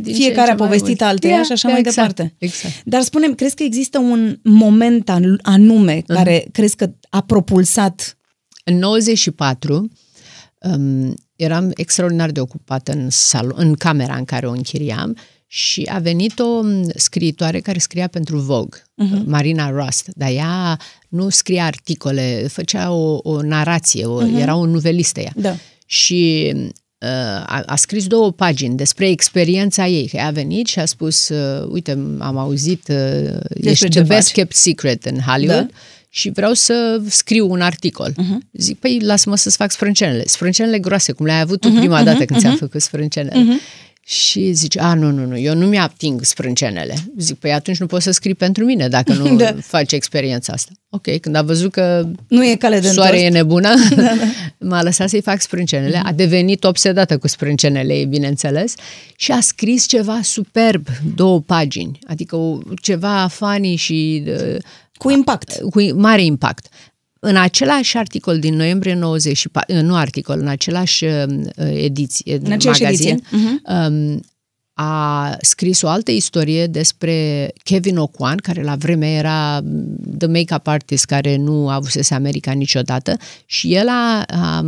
din fiecare a povestit alteia yeah, și așa exact, mai departe. Exact. Dar spunem, crezi că există un moment anume uh-huh. care crezi că a propulsat? În 94 um, eram extraordinar de ocupată în, salon, în camera în care o închiriam Și a venit o scriitoare care scria pentru Vogue, uh-huh. Marina Rust, dar ea nu scria articole, făcea o, o narație, o, uh-huh. era o novelistă ea. Da. Și uh, a, a scris două pagini despre experiența ei. Că a venit și a spus, uh, uite, am auzit, uh, ești the best kept secret în Hollywood. Da și vreau să scriu un articol. Uh-huh. Zic, păi lasă-mă să-ți fac sprâncenele. Sprâncenele groase, cum le-ai avut tu uh-huh, prima uh-huh, dată când uh-huh. ți-am făcut sprâncenele. Uh-huh. Și zice, a, nu, nu, nu, eu nu mi-ating sprâncenele. Zic, păi atunci nu poți să scrii pentru mine dacă nu da. faci experiența asta. Ok, când a văzut că nu e cale de soare e nebună, da, da. m-a lăsat să-i fac sprâncenele. A devenit obsedată cu sprâncenele ei, bineînțeles, și a scris ceva superb, două pagini, adică ceva funny și... Cu impact. Cu mare impact. În același articol din noiembrie 94, nu articol, în același uh, ediție, în același magazin, ediție. Uh-huh. Um, a scris o altă istorie despre Kevin O'Quan, care la vreme era the make-up artist care nu a avusese America niciodată și el a, a,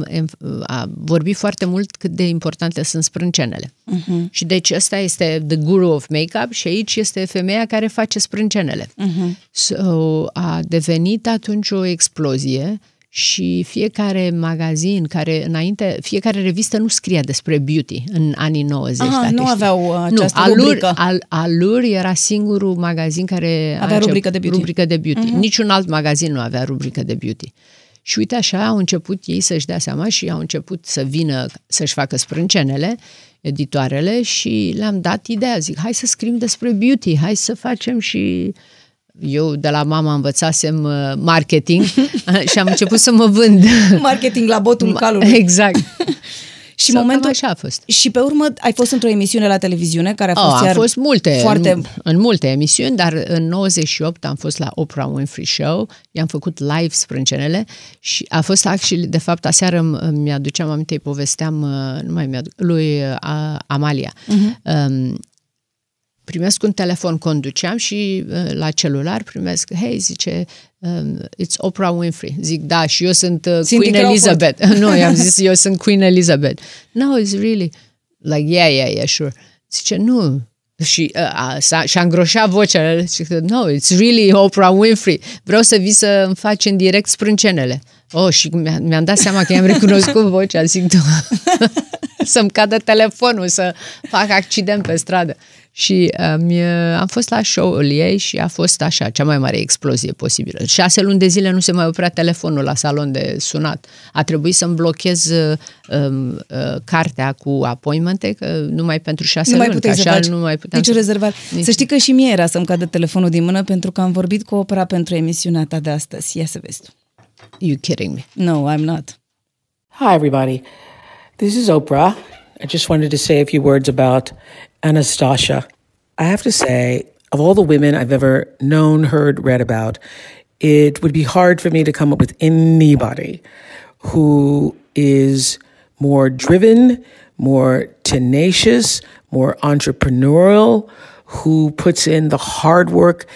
a vorbit foarte mult cât de importante sunt sprâncenele. Uh-huh. Și deci ăsta este the guru of make-up și aici este femeia care face sprâncenele. Uh-huh. So, a devenit atunci o explozie și fiecare magazin care înainte, fiecare revistă nu scria despre beauty în anii 90. Aha, dacă nu știi. aveau uh, această nu, Allure, rubrică. Al, Allure era singurul magazin care avea rubrică de beauty. Rubrică de beauty. Uh-huh. Niciun alt magazin nu avea rubrică de beauty. Și uite așa au început ei să-și dea seama și au început să vină să-și facă sprâncenele, editoarele și le-am dat ideea, zic, hai să scriem despre beauty, hai să facem și eu de la mama învățasem uh, marketing și am început să mă vând. Marketing la botul calului. Exact. și momentul așa a fost. Și pe urmă ai fost într-o emisiune la televiziune care a oh, fost oh, a fost multe, foarte în, în multe emisiuni, dar în 98 am fost la Oprah Winfrey Show, i-am făcut live sprâncenele și a fost actually, de fapt, aseară mi-aduceam aminte, îi povesteam, uh, nu mai mi-aduc, lui uh, Amalia. Uh-huh. Um, primesc un telefon, conduceam și uh, la celular primesc, hei, zice, um, it's Oprah Winfrey. Zic, da, și eu sunt uh, Queen Elizabeth. nu, i-am zis, eu sunt Queen Elizabeth. No, it's really, like, yeah, yeah, yeah, sure. Zice, nu, și uh, a, și-a îngroșat vocea. Zice, no, it's really Oprah Winfrey. Vreau să vii să îmi faci în direct sprâncenele. Oh, și mi mi-am dat seama că i-am recunoscut vocea. Zic, să-mi cadă telefonul, să fac accident pe stradă. Și um, am fost la show-ul ei și a fost așa, cea mai mare explozie posibilă. Șase luni de zile nu se mai oprea telefonul la salon de sunat. A trebuit să-mi blochez um, uh, cartea cu appointmente, că numai pentru șase nu luni. Mai puteai să așa faci. nu mai puteam Nici să... rezervare. Nici... Să știi că și mie era să-mi cadă telefonul din mână pentru că am vorbit cu opera pentru emisiunea ta de astăzi. Ia să vezi tu. You kidding me? No, I'm not. Hi, everybody. This is Oprah. I just wanted to say a few words about Anastasia. I have to say, of all the women I've ever known, heard, read about, it would be hard for me to come up with anybody who is more driven, more tenacious, more entrepreneurial, who puts in the hard work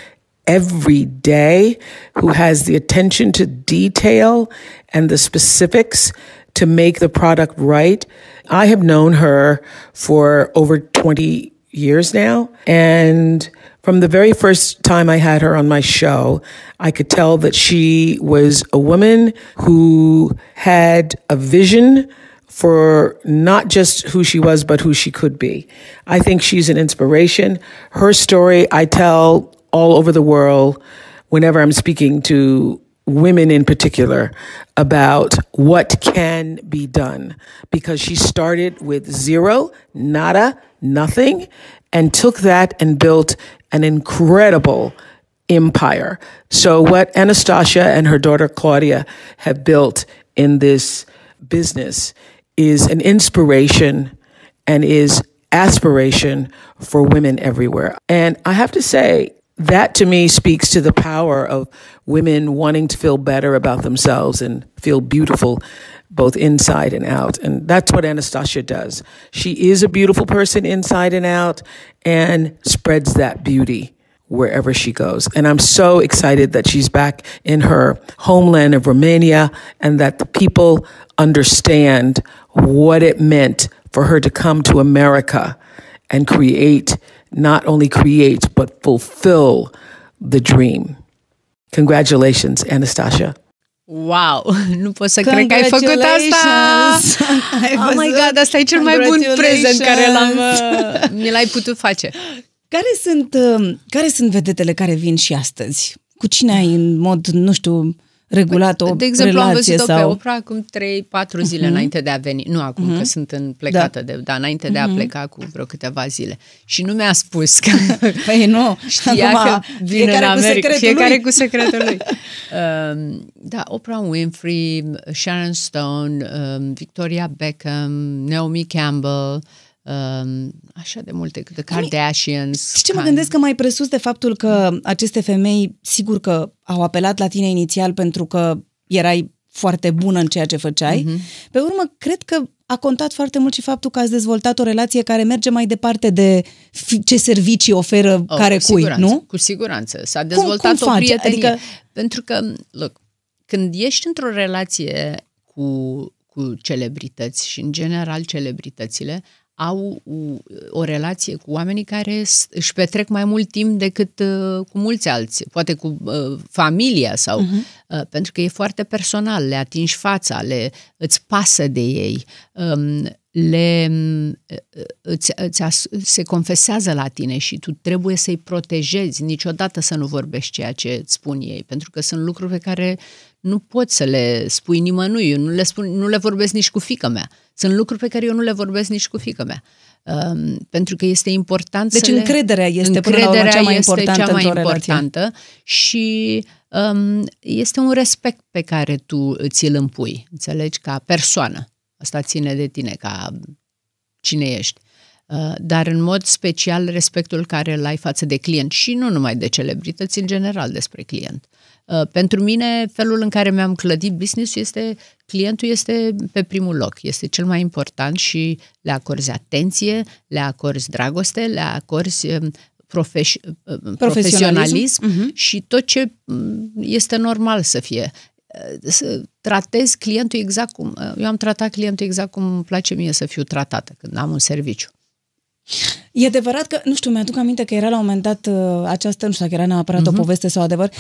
every day, who has the attention to detail and the specifics to make the product right. I have known her for over 20 years now. And from the very first time I had her on my show, I could tell that she was a woman who had a vision for not just who she was, but who she could be. I think she's an inspiration. Her story I tell all over the world whenever I'm speaking to women in particular about what can be done because she started with zero, nada, nothing, and took that and built an incredible empire. So, what Anastasia and her daughter Claudia have built in this business is an inspiration and is aspiration for women everywhere. And I have to say, that to me speaks to the power of women wanting to feel better about themselves and feel beautiful both inside and out. And that's what Anastasia does. She is a beautiful person inside and out and spreads that beauty wherever she goes. And I'm so excited that she's back in her homeland of Romania and that the people understand what it meant for her to come to America and create, not only create, but fulfill the dream. Congratulations, Anastasia. Wow! Nu pot să cred că ai făcut asta! Ai Oh my văzut? god, asta e cel mai bun prezent care l-am, Congratulations! uh, mi l-ai putut face. Care sunt, uh, care sunt vedetele care vin și astăzi? Cu cine ai în mod, nu știu, regulat o De exemplu, am relație văzut-o sau... pe Oprah acum 3-4 zile uh-huh. înainte de a veni. Nu acum, uh-huh. că sunt în plecată, da. de, dar înainte uh-huh. de a pleca cu vreo câteva zile. Și nu mi-a spus că Păi nu, știa acum, că vine în fiecare cu America. secretul Fiecare lui. cu secretul lui. um, da, Oprah Winfrey, Sharon Stone, um, Victoria Beckham, Naomi Campbell, um, așa de multe, The Kardashians. Știi ce mă Kanye. gândesc că mai presus de faptul că aceste femei, sigur că au apelat la tine inițial pentru că erai foarte bună în ceea ce făceai. Mhm. Mm-hmm. Pe urmă, cred că a contat foarte mult și faptul că ați dezvoltat o relație care merge mai departe de fi- ce servicii oferă Oh, care cu cui, siguranță, nu? Cu siguranță. S-a dezvoltat cum o faci? prietenie. Adică- Pentru că, look, când ești într-o relație cu, cu celebrități și, în general, celebritățile au o, o relație cu oamenii care s- își petrec mai mult timp decât uh, cu mulți alții, poate cu uh, familia sau uh-huh. uh, pentru că e foarte personal, le atingi fața, le îți pasă de ei, um, le uh, îți, îți as, se confesează la tine și tu trebuie să-i protejezi, niciodată să nu vorbești ceea ce îți spun ei, pentru că sunt lucruri pe care nu poți să le spui nimănui, eu nu le, spun, nu le vorbesc nici cu fică mea. Sunt lucruri pe care eu nu le vorbesc nici cu fică mea. Um, pentru că este important Deci să le... încrederea este până la urmă încrederea cea mai este importantă cea mai într-o relație. importantă și um, este un respect pe care tu ți-l împui, înțelegi, ca persoană. Asta ține de tine, ca cine ești. Uh, Dar în mod special respectul care îl ai față de client și nu numai de celebrități, în general despre client. Uh, Pentru mine, felul în care mi-am clădit business este, clientul este pe primul loc, este cel mai important și le acorzi atenție, le acorzi dragoste, le acorzi um, profes- uh, profesionalism Mhm. și tot ce mm, este normal să fie. Uh, Să tratezi clientul exact cum... uh, Eu am tratat clientul exact cum îmi place mie să fiu tratată când am un serviciu. E adevărat că, nu știu, mi-aduc aminte că era la un moment dat uh, această, nu știu dacă era neapărat Mhm. uh-huh. o poveste sau adevăr,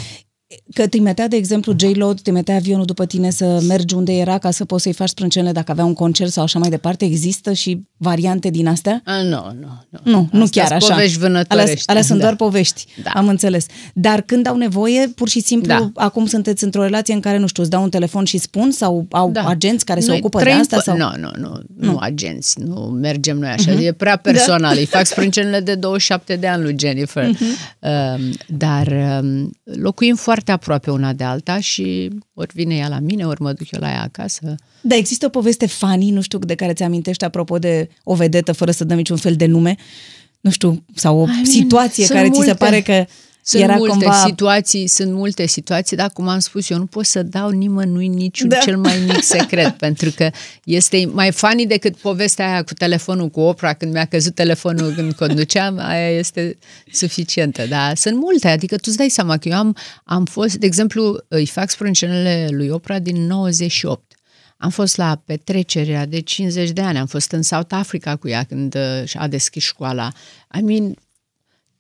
că trimitea, de exemplu, J-Lo, trimitea avionul după tine să mergi unde era ca să poți să-i faci sprâncenele dacă avea un concert sau așa mai departe. Există și variante din astea? A, nu, nu, nu. Nu, nu Astea-s chiar așa. povești Alea, vânătorești. alea sunt Da. doar povești, Da. am înțeles. Dar când au nevoie, pur și simplu, Da. acum sunteți într-o relație în care, nu știu, îți dau un telefon și spun sau au Da. agenți care se Noi ocupă de trăim asta? pe- Sau... Nu, nu, nu, nu, nu agenți, nu mergem noi așa, e prea personal. Îi fac sprâncenele de 27 de ani lui Jennifer. Um, Dar um, locuim foarte aproape una de alta și ori vine ea la mine, ori mă duc eu la ea acasă. Da, există o poveste funny, nu știu, de care ți-amintești apropo de o vedetă fără să dăm niciun fel de nume, nu știu, sau o I mean, situație sunt care ți se multe. pare că Sunt era multe cumva... situații, sunt multe situații, dar cum am spus, eu nu pot să dau nimănui niciun Da. da. cel mai mic secret, pentru că este mai funny decât povestea aia cu telefonul cu Oprah, când mi-a căzut telefonul când conduceam, aia este suficientă, dar sunt multe, adică tu îți dai seama că eu am, am fost, de exemplu, îi fac sprâncenele lui Oprah din 98. Am fost la petrecerea de 50 de ani, am fost în South Africa cu ea când uh, a deschis școala. I mean,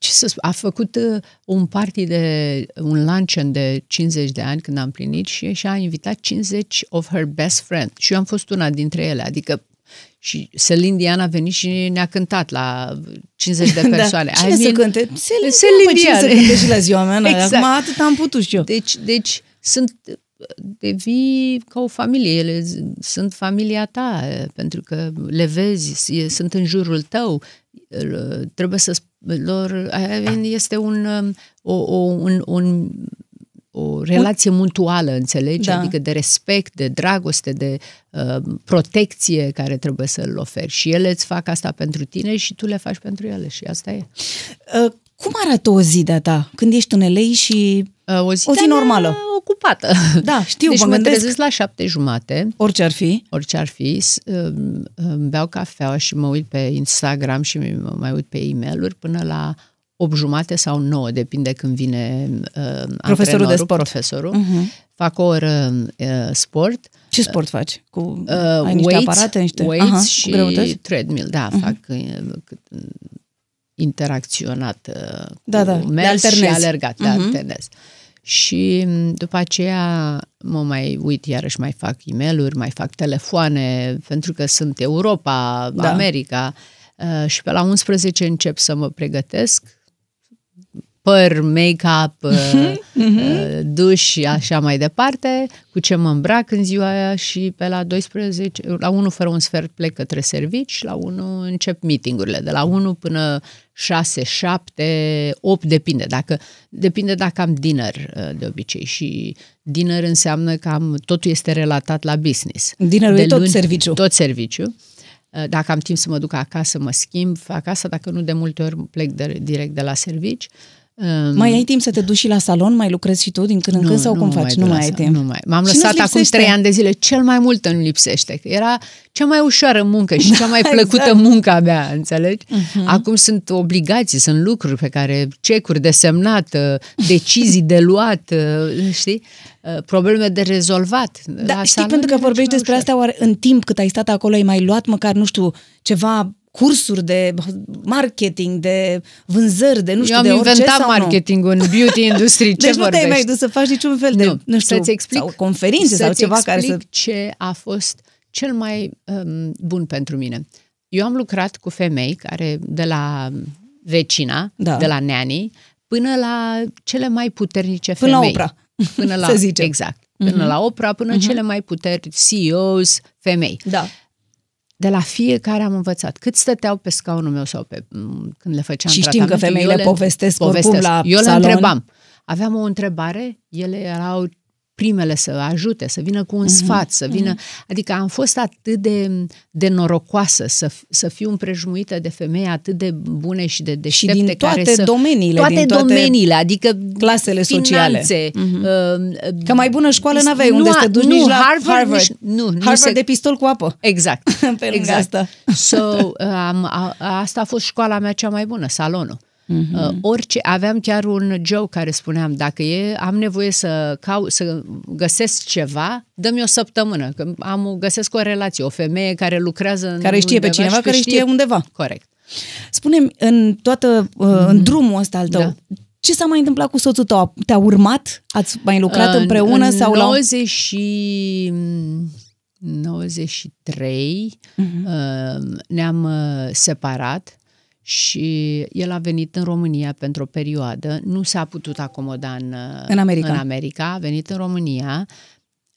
ce să spun, a făcut uh, un party de, un luncheon de 50 de ani când am plinit și, și a invitat 50 of her best friend. Și eu am fost una dintre ele, adică și Celine Dion a venit și ne-a cântat la 50 de persoane. Da. Cine I să mean, cânte? Celine Celine Dion, păi cine să Dion. cânte și la ziua mea? Exact. Acum atât am putut și eu. Deci, deci sunt devii ca o familie, ele z- sunt familia ta, eh, pentru că le vezi, e- sunt în jurul tău, el- trebuie să sp- lor, I mean, este un, um, o, o, un, un, o relație mutuală, înțelegi? Da. Adică de respect, de dragoste, de uh, protecție care trebuie să-l oferi. Și ele îți fac asta pentru tine și tu le faci pentru ele și asta e. Uh, Cum arată o zi de-a ta când ești în LA și Uh, o zi, O zi de-a mea normală. ocupată. Da, știu, deci mă mă gândesc. trezesc la șapte jumate, orice ar fi? orice ar fi, s- îmi- îmi beau cafeaua și mă uit pe Instagram și mă mai uit pe e-mail-uri până la 8 jumate sau 9, depinde când vine uh, Profesorul de antrenorul, sport. Profesorul. Uh-huh. Fac o oră uh, sport, Ce sport faci? Cu, uh, ai niște weights, aparate? Niște... weights Aha, cu și greutăți? treadmill, da, uh-huh. fac uh, cât- interacționat uh, Da, da, cu de mers și alternezi. alergat, de Mhm. alternez. Și m, după aceea mă mai uit, iarăși mai fac e mail mai fac telefoane, pentru că sunt Europa, Da. da. America. Uh, și pe la 11 încep să mă pregătesc păr, make-up, uh, Mhm. uh, duș și așa mai departe, cu ce mă îmbrac în ziua aia și pe la 12, la 1 fără un sfert plec către servici, la 1 încep meetingurile, de la 1 până 6, 7, 8, depinde. Dacă, depinde dacă am dinner uh, de obicei și dinner înseamnă că am, totul este relatat la business. Dinnerul De e tot serviciu. Tot serviciu. Uh, Dacă am timp să mă duc acasă, mă schimb acasă, dacă nu, de multe ori plec de, direct de la servici. Um, Mai ai timp să te duci și la salon? Mai lucrezi și tu din când în când sau cum faci? duc Nu la mai ai salon, timp. Nu mai. M-am Și lăsat nu-ți acum lipsește? trei ani de zile. Cel mai mult îmi lipsește. Că era cea mai ușoară muncă și cea mai plăcută exact. munca mea, înțelegi? Mhm. Acum sunt obligații, sunt lucruri pe care, cecuri de semnat, uh, decizii de luat, uh, știi? Uh, Probleme de rezolvat. Da, La știi, salon pentru că era vorbești cel mai despre ușor. astea, oare în timp cât ai stat acolo, ai mai luat măcar, nu știu, ceva cursuri de marketing, de vânzări, de nu știu, Eu am de orice inventat sau nu? marketing în beauty industry. Ce Deci nu te-ai vorbești? mai dus să faci niciun fel de, nu, nu știu, să-ți explic, sau conferințe sau să-ți ceva care să... explic ce a fost cel mai um, bun pentru mine. Eu am lucrat cu femei care, de la vecina, Da. de la neanii, până la cele mai puternice Până la femei. Oprah, Până la, să zicem. Exact. Până la opera, până cele mai puteri CEOs, femei. Da. De la fiecare am învățat. Cât stăteau pe scaunul meu sau pe, m, când le făceam Și știm că tratamentul, femeile eu le- povestesc oricum la Eu le salon. întrebam. Aveam o întrebare, ele erau primele să ajute, să vină cu un Mhm. sfat, să vină... Adică am fost atât de, de norocoasă să, f- să fiu împrejmuită de femei atât de bune și de deștepte. din toate care să, domeniile, Toate din toate domeniile, adică clasele sociale. finanțe, Mhm. uh, Că mai bună școală is- n-aveai nu unde să a- te duci nu, nici la Harvard, Harvard. nici- nu, nu Harvard se- de pistol cu apă. Exact. Pe lângă exact. asta. So, um, a, asta a fost școala mea cea mai bună, salonul. Mhm. Uh, orice, aveam chiar un joke care spuneam, dacă e, am nevoie să, cau, să găsesc ceva, dă-mi o săptămână, că am, găsesc o relație, o femeie care lucrează în Care știe pe undeva cineva, și că care știe undeva. Corect. Spune-mi, în toată, uh, în drumul ăsta al tău, Da. ce s-a mai întâmplat cu soțul tău? Te-a urmat? Ați mai lucrat În- împreună? în sau la... 90 și... 93 Mhm. uh, ne-am uh, separat și el a venit în România pentru o perioadă. Nu s-a putut acomoda în, uh, În America. în America. A venit în România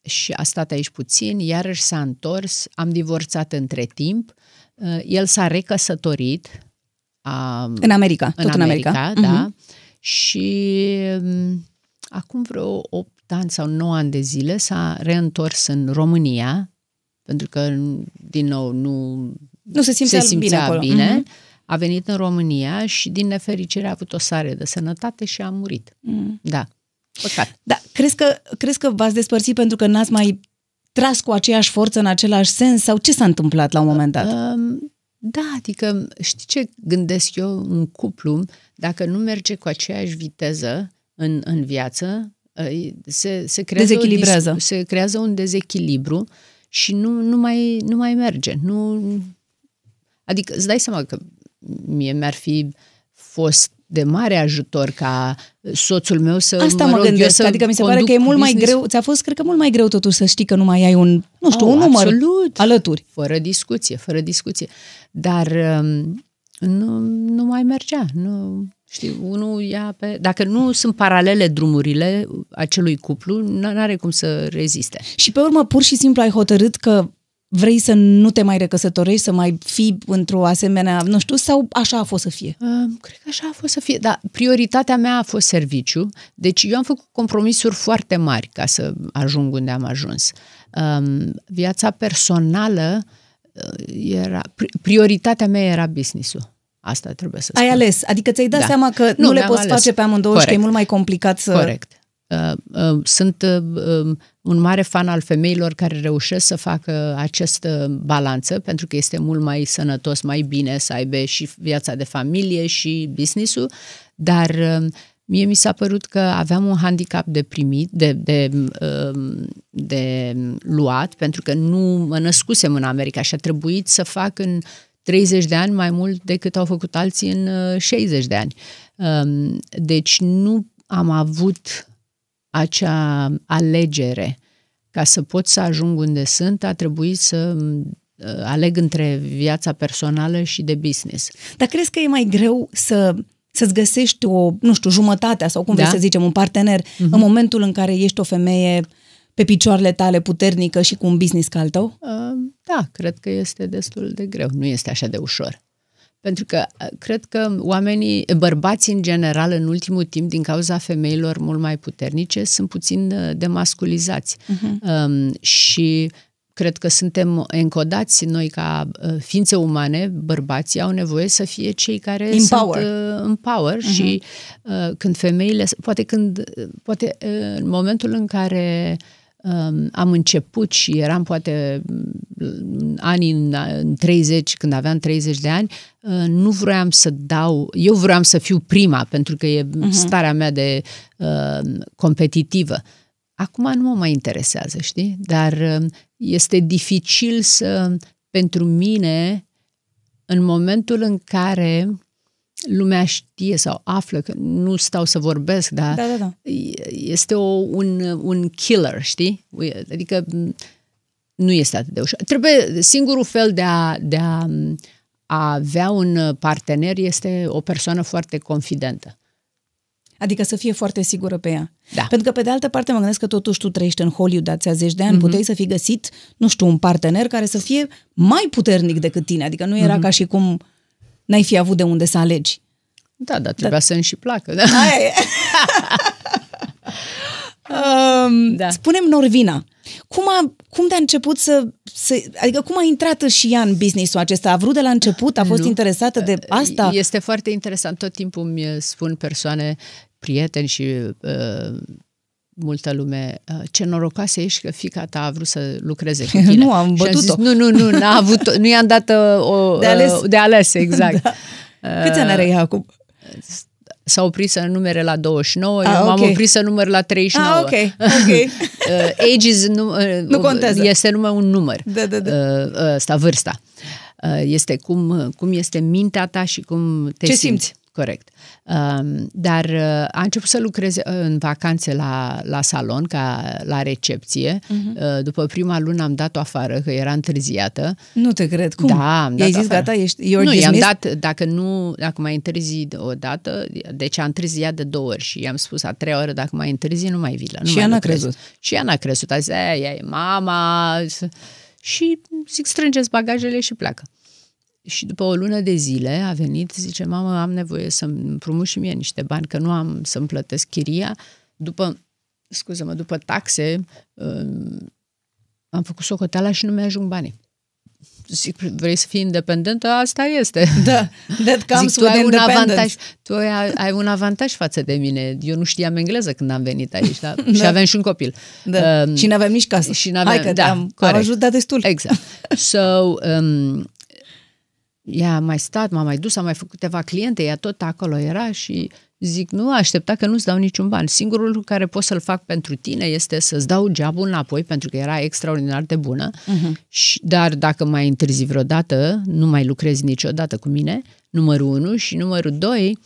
și a stat aici puțin, iarăși s-a întors, am divorțat între timp. Uh, El s-a recăsătorit. A, În America, tot în America. da. Mhm. Și um, acum vreo 8 ani sau 9 ani de zile s-a reîntors în România, pentru că, din nou, nu Nu se simțea, se simțea bine acolo. bine. Mhm. A venit în România și, din nefericire, a avut o sare de sănătate și a murit. Mhm. Da. Păcat. Da, crezi că, crezi că v-ați despărțit pentru că n-ați mai tras cu aceeași forță în același sens sau ce s-a întâmplat la un moment dat? Um, da, adică știi ce gândesc eu? Un cuplu, dacă nu merge cu aceeași viteză în, în viață, uh, se, se, creează o Dezechilibrează. dis- se creează un dezechilibru și nu, nu, mai, nu mai merge. Nu, adică îți dai seama că mie mi-ar fi fost de mare ajutor ca soțul meu să Asta mă, mă rog, eu gândesc, să adică mi se pare conduc că e mult mai business. greu, ți-a fost, cred că, mult mai greu totuși să știi că nu mai ai un, nu știu, Oh, un număr absolut. alături. Fără discuție, fără discuție. Dar um, nu, nu mai mergea. Nu, știi, unul ia pe... Dacă nu sunt paralele drumurile acelui cuplu, nu are cum să reziste. Și pe urmă, pur și simplu ai hotărât că vrei să nu te mai recăsătorești, să mai fii într-o asemenea, nu știu, sau așa a fost să fie? Uh, cred că așa a fost să fie. Dar prioritatea mea a fost serviciu. Deci eu am făcut compromisuri foarte mari ca să ajung unde am ajuns. Um, viața personală uh, era... pri- Prioritatea mea era business-ul. Asta trebuie să spun. Ai ales, adică ți-ai dat Da. seama că nu, Nu, le mi-am poți ales. face pe amândouă și că e Corect. mult mai complicat să... Corect. Uh, uh, Sunt uh, um, un mare fan al femeilor care reușesc să facă această balanță, pentru că este mult mai sănătos, mai bine să aibă și viața de familie și business-ul, dar uh, mie mi s-a părut că aveam un handicap de primit, de, de, um, de luat, pentru că nu mă născusem în America și a trebuit să fac în 30 de ani mai mult decât au făcut alții în uh, 60 de ani. Um, deci nu am avut acea alegere. Ca să pot să ajung unde sunt, a trebuit să uh, aleg între viața personală și de business. Dar crezi că e mai greu să să-ți găsești o, nu știu, jumătatea sau cum Da. vrei să zicem, un partener în momentul în care ești o femeie pe picioarele tale puternică și cu un business ca al tău? Uh, Da, cred că este destul de greu. Nu este așa de ușor. Pentru că uh, cred că oamenii, bărbații în general, în ultimul timp, din cauza femeilor mult mai puternice, sunt puțin uh, demasculizați. Uh-huh. Um, și cred că suntem încodați noi ca uh, ființe umane, bărbații au nevoie să fie cei care Empower. sunt uh, în power uh-huh. și uh, când femeile, poate când, poate uh, în momentul în care um, am început și eram poate în anii în, în 30, când aveam 30 de ani, uh, nu vroiam să dau, eu vroiam să fiu prima, pentru că e uh-huh. starea mea de uh, competitivă. Acum nu mă mai interesează, știi? Dar uh, este dificil să, pentru mine, în momentul în care lumea știe sau află că nu stau să vorbesc, dar Da, da, da. este o, un, un killer, știi? Adică m, nu este atât de ușor. Trebuie, singurul fel de a, de a, a avea un partener este o persoană foarte confidentă. Adică să fie foarte sigură pe ea. Da. Pentru că, pe de altă parte, mă gândesc că totuși tu trăiești în Hollywood ați zeci de ani, mm-hmm. puteai să fi găsit, nu știu, un partener care să fie mai puternic decât tine. Adică nu era mm-hmm. ca și cum n-ai fi avut de unde să alegi. Da, dar trebuia să îmi și placă. Da? Aia e. um, da. Da. Spunem Norvina. Cum, a, cum de-a început să, să... Adică cum a intrat și ea în business-ul acesta? A vrut de la început? A fost Nu. interesată de asta? Este foarte interesant. Tot timpul îmi spun persoane, prieteni și uh, multă lume, uh, ce norocoasă ești că fica ta a vrut să lucreze cu tine. Nu, am Și bătut-o. zis, nu, nu, nu, n-a avut, nu i-am dat uh, o, De ales. uh, de ales exact. da. Câți ani are ea acum? S-a oprit să numere la 29, Ah, eu m-am ok. oprit să număr la 39. Ah, ok, ok. Uh, age is nu, uh, Nu contează. Este numai un număr. Da, da, da. Uh, ăsta, vârsta. Uh, Este cum, cum este mintea ta și cum te Ce simți. simți. Corect. Um, Dar uh, a început să lucreze uh, în vacanțe la, la salon, ca la recepție. Uh-huh. După prima lună am dat-o afară, că era întârziată. Nu te cred. Cum? Da, am I-ai dat zis, afară. gata, ești, you're nu, i-am dismissed? dat, dacă nu, dacă mai întârzi o dată, deci a întârziat de două ori și i-am spus a treia oră, dacă mai întârzi, nu mai vii la nu Și mai ea n-a lucrezi. crezut. Și ea n-a crezut, a zis, ea, ea e mama și zic, strângeți bagajele și pleacă. Și după o lună de zile a venit, zice, mamă, am nevoie să-mi împrumut și mie niște bani, că nu am să-mi plătesc chiria. După, scuză-mă, după taxe, um, am făcut socoteala și nu mi-ajung banii. Zic, vrei să fii independentă? Asta este. Da, that comes Zic, tu with ai un independence. avantaj, tu ai, ai un avantaj față de mine. Eu nu știam engleză când am venit aici da? și aveam și un copil. Da. Um, și n-aveam nici casă. și n-aveam- Hai că da, te-am am corect. ajutat destul. Exact. So, um, ea a mai stat, m-a mai dus, a mai făcut câteva cliente, ea tot acolo era și zic, nu aștepta că nu-ți dau niciun ban. Singurul lucru care pot să-l fac pentru tine este să-ți dau jobul înapoi, pentru că era extraordinar de bună, uh-huh. și, dar dacă mai întârzi vreodată, nu mai lucrezi niciodată cu mine, numărul unu și numărul doi,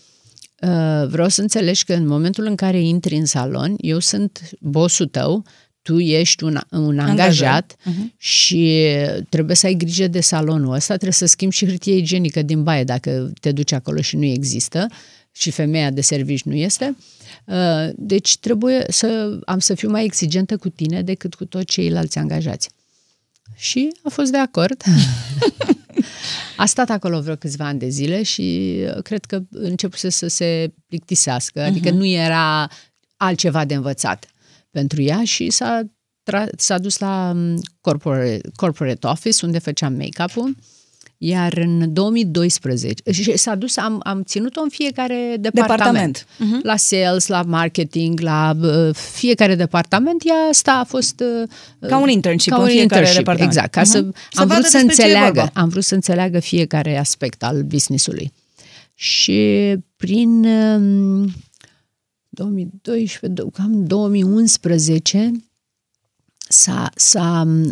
Uh, vreau să înțelegi că în momentul în care intri în salon, eu sunt bossul tău, tu ești un, un angajat uh-huh. și trebuie să ai grijă de salonul ăsta, trebuie să schimbi și hârtie igienică din baie dacă te duci acolo și nu există și femeia de servici nu este. Uh, Deci trebuie să am să fiu mai exigentă cu tine decât cu toți ceilalți angajați. Și a fost de acord. A stat acolo vreo câțiva ani de zile și uh, cred că începuse să se plictisească, adică nu era altceva de învățat pentru ea și s-a, tra- s-a dus la um, corporate, corporate office unde făceam make-up-ul iar în 2012 și s-a dus, am, am ținut-o în fiecare departament. Departament. La sales, la marketing, la uh, fiecare departament. Ea asta a fost uh, Ca un internship ca în un fiecare internship, departament. Exact, ca Mhm. să, Să am vadă vrut să despre ce e înțeleagă, vorba. am vrut să înțeleagă fiecare aspect al businessului. Și prin um, 2012, do- cam 2011 s-a, s-a um,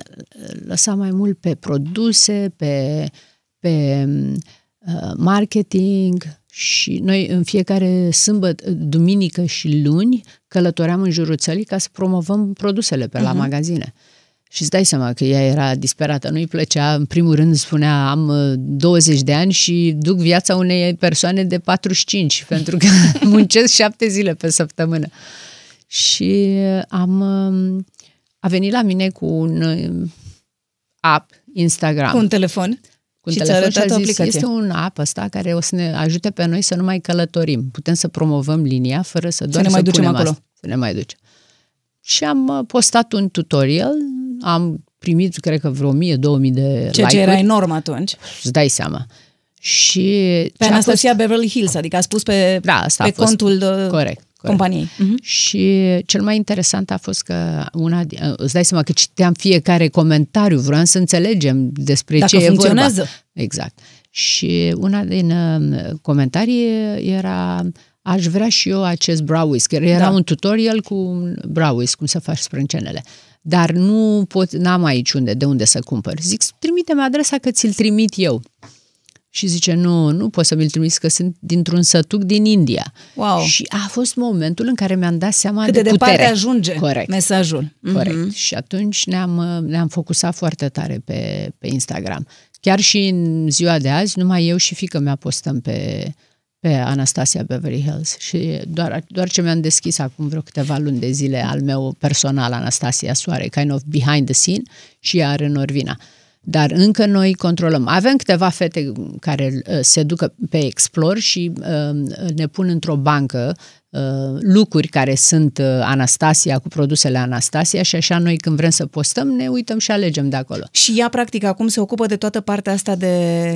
lăsat mai mult pe produse, pe pe uh, marketing și noi în fiecare sâmbătă, duminică și luni călătoream în jurul țării ca să promovăm produsele pe la uh-huh. magazine. Și îți dai seama că ea era disperată, nu-i plăcea, în primul rând spunea am 20 uh, de ani și duc viața unei persoane de 45 pentru că muncesc șapte zile pe săptămână. Și am, um, a venit la mine cu un uh, app Instagram. Cu un telefon? Cu un și telefon și a zis, aplicație. este un app ăsta care o să ne ajute pe noi să nu mai călătorim. Putem să promovăm linia fără să doar să ne mai să ducem acolo. Asta, să ne mai ducem. Și am uh, postat un tutorial, am primit, cred că vreo 1000-2000 de Ceea like-uri. ce era enorm atunci. Îți dai seama. Și pe Anastasia fost... Beverly Hills, adică a spus pe, da, asta pe a fost. contul de corect, companiei. Uh-huh. Și cel mai interesant a fost că una, îți dai seama că citeam fiecare comentariu, vreau să înțelegem despre Dacă ce funcționează. e vorba. Exact. Și una din uh, comentarii era aș vrea și eu acest brow whisk. Era da. un tutorial cu brow whisk, cum să faci sprâncenele. Dar nu pot, n-am aici unde, de unde să cumpăr. Zic, trimite-mi adresa că ți-l trimit eu. Și zice, nu, nu pot să mi-l trimis că sunt dintr-un sătuc din India. Wow. Și a fost momentul în care mi-am dat seama Cât de, de putere. departe ajunge Corect. mesajul. Corect. Mm-hmm. Și atunci ne-am, ne-am focusat foarte tare pe, pe Instagram. Chiar și în ziua de azi, numai eu și fică mea postăm pe, pe Anastasia Beverly Hills și doar, doar ce mi-am deschis acum vreo câteva luni de zile al meu personal, Anastasia Soare, kind of behind the scene și ea are Norvina. Dar încă noi controlăm. Avem câteva fete care uh, se ducă pe Explore și uh, ne pun într-o bancă uh, lucruri care sunt uh, Anastasia cu produsele Anastasia și așa noi când vrem să postăm ne uităm și alegem de acolo. Și ea practic acum se ocupă de toată partea asta de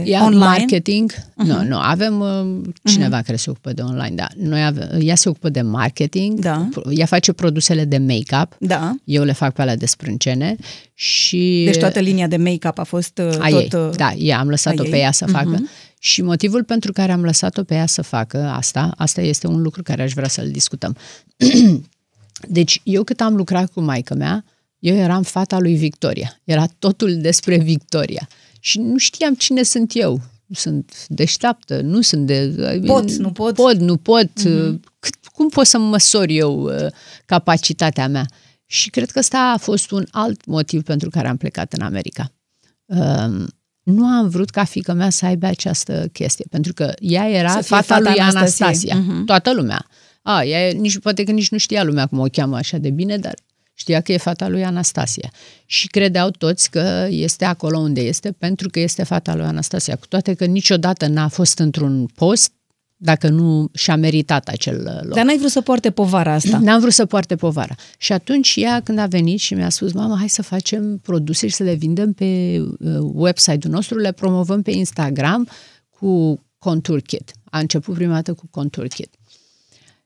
ea online? marketing. Uh-huh. Nu, nu, avem uh, cineva uh-huh. care se ocupă de online, da. Noi avem, ea se ocupă de marketing, da. ea face produsele de make-up, da. eu le fac pe alea de sprâncene și... Deci toată linia de make-up a fost uh, a tot... Ei. Da, ea am lăsat-o pe ea să facă. Uh-huh. Și motivul pentru care am lăsat-o pe ea să facă asta, asta este un lucru care aș vrea să-l discutăm. deci, eu cât am lucrat cu maica mea, eu eram fata lui Victoria. Era totul despre Victoria. Și nu știam cine sunt eu. Sunt deșteaptă, nu sunt de... Pot, nu pot. Pot, nu pot. Uh-huh. Cât, cum pot să măsor eu uh, capacitatea mea? Și cred că ăsta a fost un alt motiv pentru care am plecat în America. Um, nu am vrut ca fica mea să aibă această chestie, pentru că ea era fata, fata lui Anastasia. Anastasia. Mhm. Toată lumea. A, ea nici, poate că nici nu știa lumea cum o cheamă așa de bine, dar știa că e fata lui Anastasia. Și credeau toți că este acolo unde este pentru că este fata lui Anastasia, cu toate că niciodată n-a fost într-un post dacă nu și-a meritat acel loc. Dar n-ai vrut să poarte povara asta. N-am vrut să poarte povara. Și atunci ea, când a venit și mi-a spus, mama, hai să facem produse și să le vindem pe uh, website-ul nostru, le promovăm pe Instagram cu Contour Kit. A început prima dată cu Contour Kit.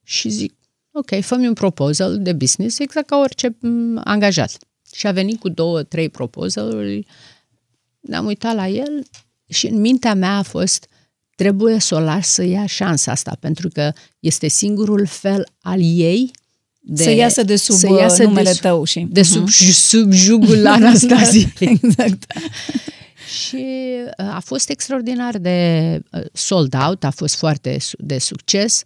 Și zic, ok, fă un proposal de business, exact ca orice m, angajat. Și a venit cu două, trei proposal ne-am uitat la el și în mintea mea a fost, trebuie să o las să ia șansa asta, pentru că este singurul fel al ei de, să iasă de sub să iasă numele de, sub- tău și... de sub, uh-huh. sub jugul Anastasiei. exact. Și uh, a fost extraordinar de uh, sold out, a fost foarte su- de succes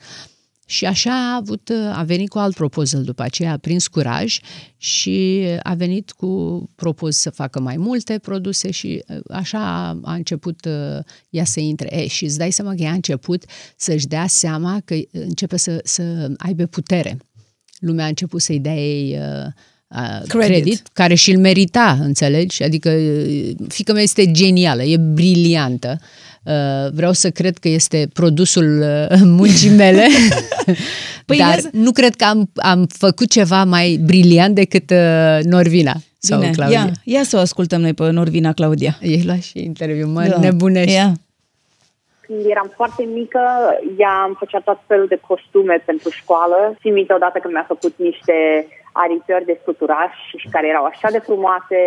și așa a avut, uh, a venit cu alt proposal după aceea, a prins curaj și a venit cu propus să facă mai multe produse și uh, așa a, a început uh, ea să intre. E, și îți dai seama că ea a început să-și dea seama că începe să, să aibă putere. Lumea a început să-i dea ei uh, uh, Credit. credit, care și-l merita, înțelegi? Adică uh, fica mea este genială, e briliantă. Uh, vreau să cred că este produsul uh, muncii mele, Păi dar ia să- nu cred că am, am făcut ceva mai briliant decât uh, Norvina sau Bine, Claudia. ia, ia să o ascultăm noi pe Norvina Claudia. Ei lua și interviu, mă Da. nebunești. Ia. Când eram foarte mică, ea îmi făcea tot felul de costume pentru școală. Țin minte odată când mi-a făcut niște aripări de scuturaș și care erau așa de frumoase.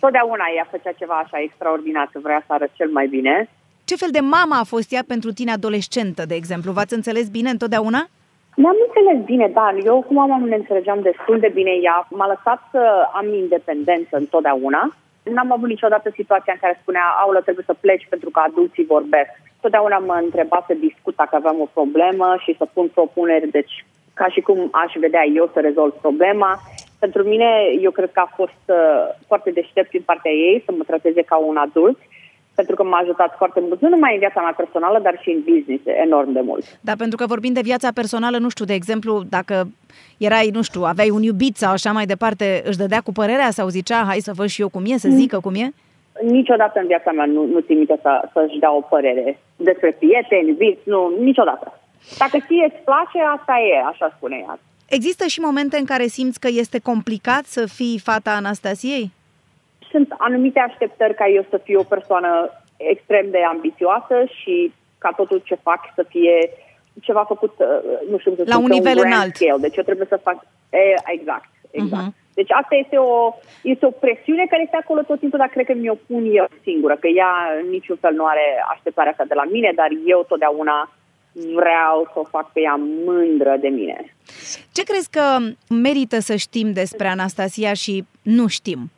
Totdeauna ea făcea ceva așa extraordinar, că vrea să arăt cel mai bine. Ce fel de mama a fost ea pentru tine adolescentă, de exemplu? V-ați înțeles bine întotdeauna? Ne-am înțeles bine, dar eu cu mama nu ne înțelegeam destul de bine. Ea m-a lăsat să am independență întotdeauna N-am avut niciodată situația în care spunea, aulă, trebuie să pleci pentru că adulții vorbesc. Totdeauna mă întreba să discut dacă aveam o problemă și să pun propuneri, deci ca și cum aș vedea eu să rezolv problema. Pentru mine, eu cred că a fost uh, foarte deștept din partea ei să mă trateze ca un adult pentru că m-a ajutat foarte mult, nu numai în viața mea personală, dar și în business, enorm de mult. Da, pentru că vorbim de viața personală, nu știu, de exemplu, dacă erai, nu știu, aveai un iubit sau așa mai departe, își dădea cu părerea sau zicea, hai să văd și eu cum e, să Mm. zică cum e? Niciodată în viața mea nu, nu țin minte să, să-și dea o părere despre prieteni, vis, nu, niciodată. Dacă ție îți place, asta e, așa spune ea. Există și momente în care simți că este complicat să fii fata Anastasiei? Sunt anumite așteptări ca eu să fiu o persoană extrem de ambițioasă și ca totul ce fac să fie ceva făcut, uh, nu știu cum să La spun, un pe nivel grand înalt. Scale. Deci eu trebuie să fac... E, exact, exact. Mhm. Deci asta este o, este o presiune care este acolo tot timpul, dar cred că mi-o pun eu singură, că ea în niciun fel nu are așteptarea asta de la mine, dar eu totdeauna vreau să o fac pe ea mândră de mine. Ce crezi că merită să știm despre Anastasia și nu știm?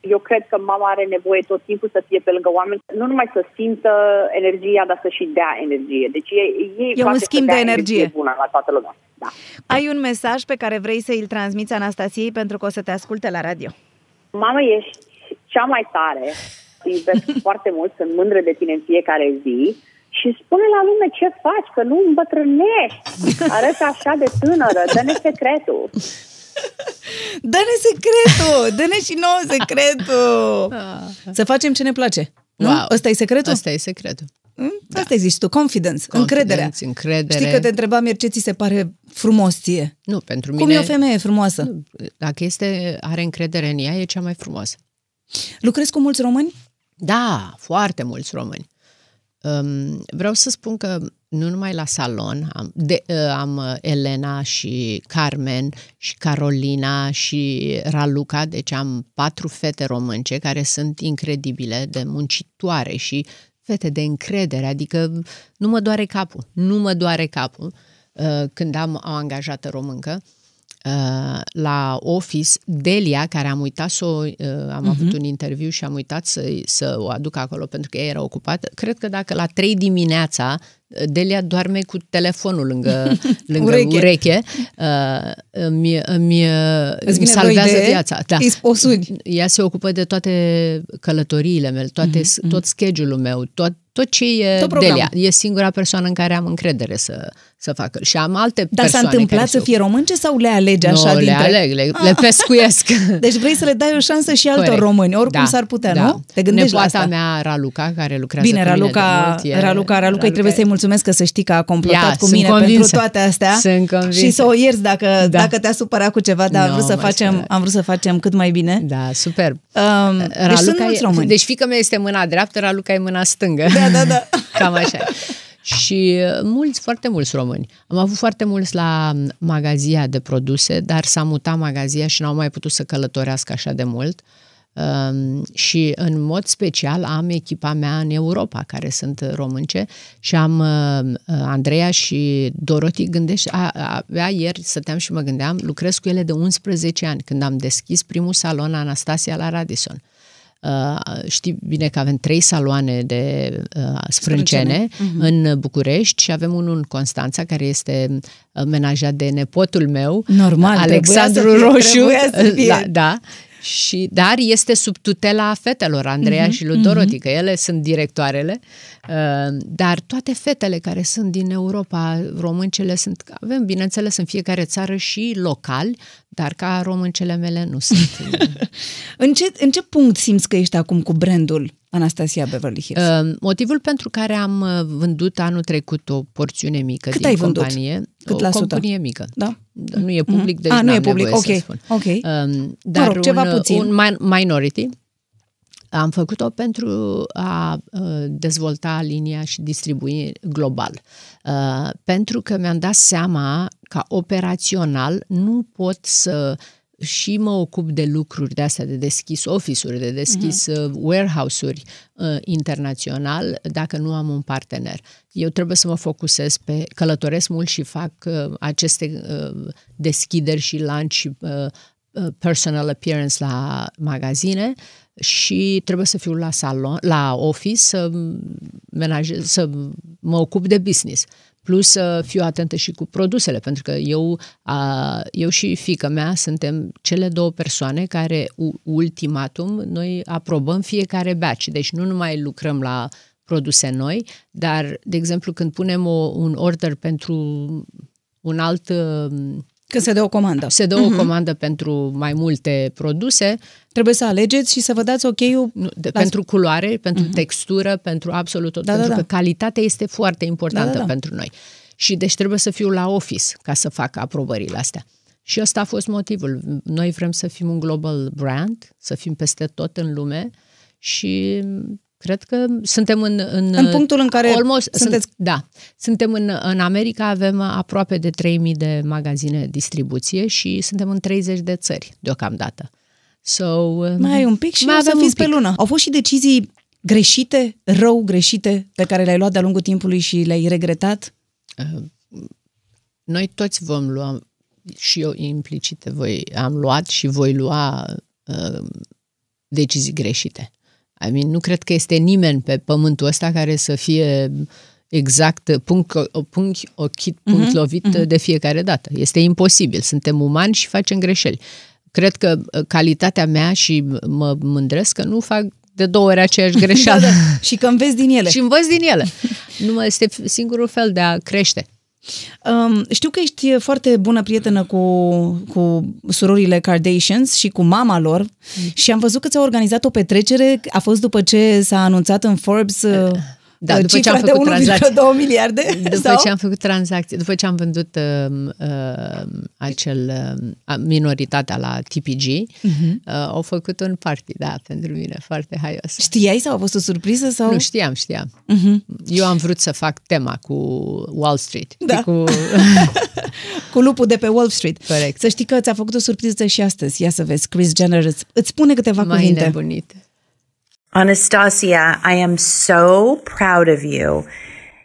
Eu cred că mama are nevoie tot timpul să fie pe lângă oameni, nu numai să simtă energia, dar să și dea energie. Deci ei, ei E un place să schimb dea de energie. bună la toată lumea. Da. Ai un mesaj pe care vrei să îl transmiți Anastasiei pentru că o să te asculte la radio. Mamă, ești cea mai tare, te iubesc foarte mult, sunt mândră de tine în fiecare zi și spune la lume ce faci, că nu îmbătrânești, arăți așa de tânără, dă-ne secretul. Dă-ne secretul! Dă-ne și nouă secretul! Să facem ce ne place. Nu? Wow. Ăsta e secretul? Asta e secretul. Mm? Asta zici tu, confidence, încrederea. Confidence, încredere. Știi că te întrebam ieri ce ți se pare frumos ție. Nu, pentru Cum mine... e o femeie frumoasă? Dacă este, are încredere în ea, e cea mai frumoasă. Lucrezi cu mulți români? Da, foarte mulți români. Um, vreau să spun că nu numai la salon, am, de, uh, am uh, Elena și Carmen și Carolina și Raluca, deci am patru fete românce care sunt incredibile, de muncitoare și fete de încredere, adică nu mă doare capul, nu mă doare capul uh, când am o angajată româncă. Uh, la office, Delia, care am uitat să o, uh, am uh-huh. avut un interviu și am uitat să, să o aduc acolo pentru că ea era ocupată. Cred că dacă la 3 dimineața uh, Delia doarme cu telefonul lângă, lângă Ureche. ureche, uh, îmi, îmi, uh, Îți îmi vine vreo salvează idee? viața. Da. Îi sposudi. Ea se ocupă de toate călătoriile mele, toate, mm-hmm. tot schedule-ul meu, tot, tot ce e Tot programul. Delia. E singura persoană în care am încredere să, să facă. Și am alte Dar s-a persoane întâmplat care să se fie românce sau le alegi Nu, așa le dintre... aleg, le, le pescuiesc. Deci vrei să le dai o șansă și altor Corect. români, oricum Da, s-ar putea, da. nu? Te gândești la Nepoata asta. mea, Raluca, care lucrează Bine, cu mine Raluca, de mult, e- Raluca, Raluca, îi trebuie e- să-i mulțumesc că să știi că a complotat Ia, cu sunt mine convinsă. pentru toate astea. Sunt convinsă. Și să o ierți dacă, Da. dacă te-a supărat cu ceva, dar am Nu, vrut să m-ai facem, speriat. am vrut să facem cât mai bine. Da, superb. Um, deci sunt mulți e, români. deci fică mea este mâna dreaptă, Raluca e mâna stângă. Da, da, da. Cam așa. Și uh, mulți, foarte mulți români. Am avut foarte mulți la um, magazia de produse, dar s-a mutat magazia și n-au mai putut să călătorească așa de mult. Um, și în mod special am echipa mea în Europa, care sunt uh, românce și am uh, uh, Andreea și Dorothy, gândești, a, a, avea ieri, stăteam și mă gândeam, lucrez cu ele de 11 ani, când am deschis primul salon Anastasia la Radisson. Uh, știi bine că avem trei saloane de uh, sprâncene Mhm. în București și avem unul în Constanța care este uh, menajat de nepotul meu, Normal, Alexandru trebuia să fie, Roșu. trebuia să fie. Da, da. Și, dar este sub tutela fetelor, Andreea Mhm, și lui Dorothy, că ele sunt directoarele, uh, dar toate fetele care sunt din Europa, româncele sunt, avem bineînțeles în fiecare țară și locali, dar ca româncele mele nu sunt. În ce, în ce punct simți că ești acum cu brandul Anastasia Beverly Hills? Uh, Motivul pentru care am uh, vândut anul trecut o porțiune mică Cât din ai vândut? companie, Cât o la sută? companie mică. Da? Nu e public, deci Ah, nu n-am e public, nevoie ok, să spun. ok. Um, dar rog, ceva un, puțin. un min- minority am făcut-o pentru a uh, dezvolta linia și distribui global. Uh, pentru că mi-am dat seama ca operațional nu pot să și mă ocup de lucruri de astea, de deschis office-uri, de deschis uh, warehouse-uri uh, internațional, dacă nu am un partener. Eu trebuie să mă focusez pe, călătoresc mult și fac uh, aceste uh, deschideri și lanci și uh, uh, personal appearance la magazine și trebuie să fiu la salon, la office să, menajez, să mă ocup de business. Plus să fiu atentă și cu produsele, pentru că eu, a, eu și fica mea suntem cele două persoane care, ultimatum, noi aprobăm fiecare batch. Deci nu numai lucrăm la produse noi, dar, de exemplu, când punem o, un order pentru un alt... Când se dă o comandă. Se dă uh-huh. o mhm. comandă pentru mai multe produse. Trebuie să alegeți și să vă dați ok-ul... De, la... Pentru culoare, pentru uh-huh. textură, pentru absolut tot. Da, pentru da, da. că calitatea este foarte importantă da, da, da. pentru noi. Și deci trebuie să fiu la office ca să fac aprobările astea. Și ăsta a fost motivul. Noi vrem să fim un global brand, să fim peste tot în lume și Cred că suntem în... În, în punctul în care almost, sunteți... Sunt, da. Suntem în, în America, avem aproape de 3000 de magazine distribuție și suntem în 30 de țări deocamdată. So, mai ai un pic și mai avem să fiți pe lună. Au fost și decizii greșite, rău greșite, pe care le-ai luat de-a lungul timpului și le-ai regretat? Uh, noi toți vom lua, și eu implicite voi am luat și voi lua uh, decizii greșite. I mean, nu cred că este nimeni pe pământul ăsta care să fie exact punct, punct ochit, punct uh-huh, lovit uh-huh. de fiecare dată. Este imposibil. Suntem umani și facem greșeli. Cred că uh, calitatea mea și mă mândresc că nu fac de două ori aceeași greșeală. da, da. Și că înveți din ele. și învăț din ele. Nu este singurul fel de a crește. Um, știu că ești foarte bună prietenă cu, cu surorile Kardashians și cu mama lor mm. și am văzut că ți-au organizat o petrecere, a fost după ce s-a anunțat în Forbes uh, da, după ce am făcut tranzacții. 2 miliarde? După sau? ce am făcut tranzacții, după ce am vândut uh, uh, acel uh, minoritatea la TPG, uh-huh. uh, au făcut un party, da, pentru mine, foarte haios. Știai sau a fost o surpriză? sau? Nu știam, știam. Uh-huh. Eu am vrut să fac tema cu Wall Street. Da. Cu... cu lupul de pe Wall Street. Corect. Să știi că ți-a făcut o surpriză și astăzi. Ia să vezi, Chris Jenner îți, îți spune câteva Mai cuvinte. Mai nebunite. Anastasia, I am so proud of you.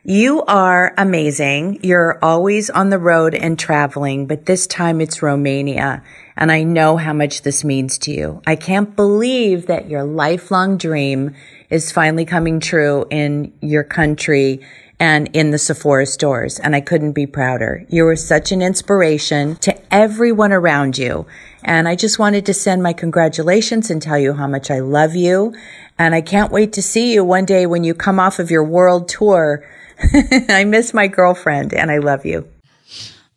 You are amazing. You're always on the road and traveling, but this time it's Romania. And I know how much this means to you. I can't believe that your lifelong dream is finally coming true in your country and in the Sephora stores. And I couldn't be prouder. You were such an inspiration to everyone around you. And I just wanted to send my congratulations and tell you how much I love you and I can't wait to see you one day when you come off of your world tour. I miss my girlfriend and I love you.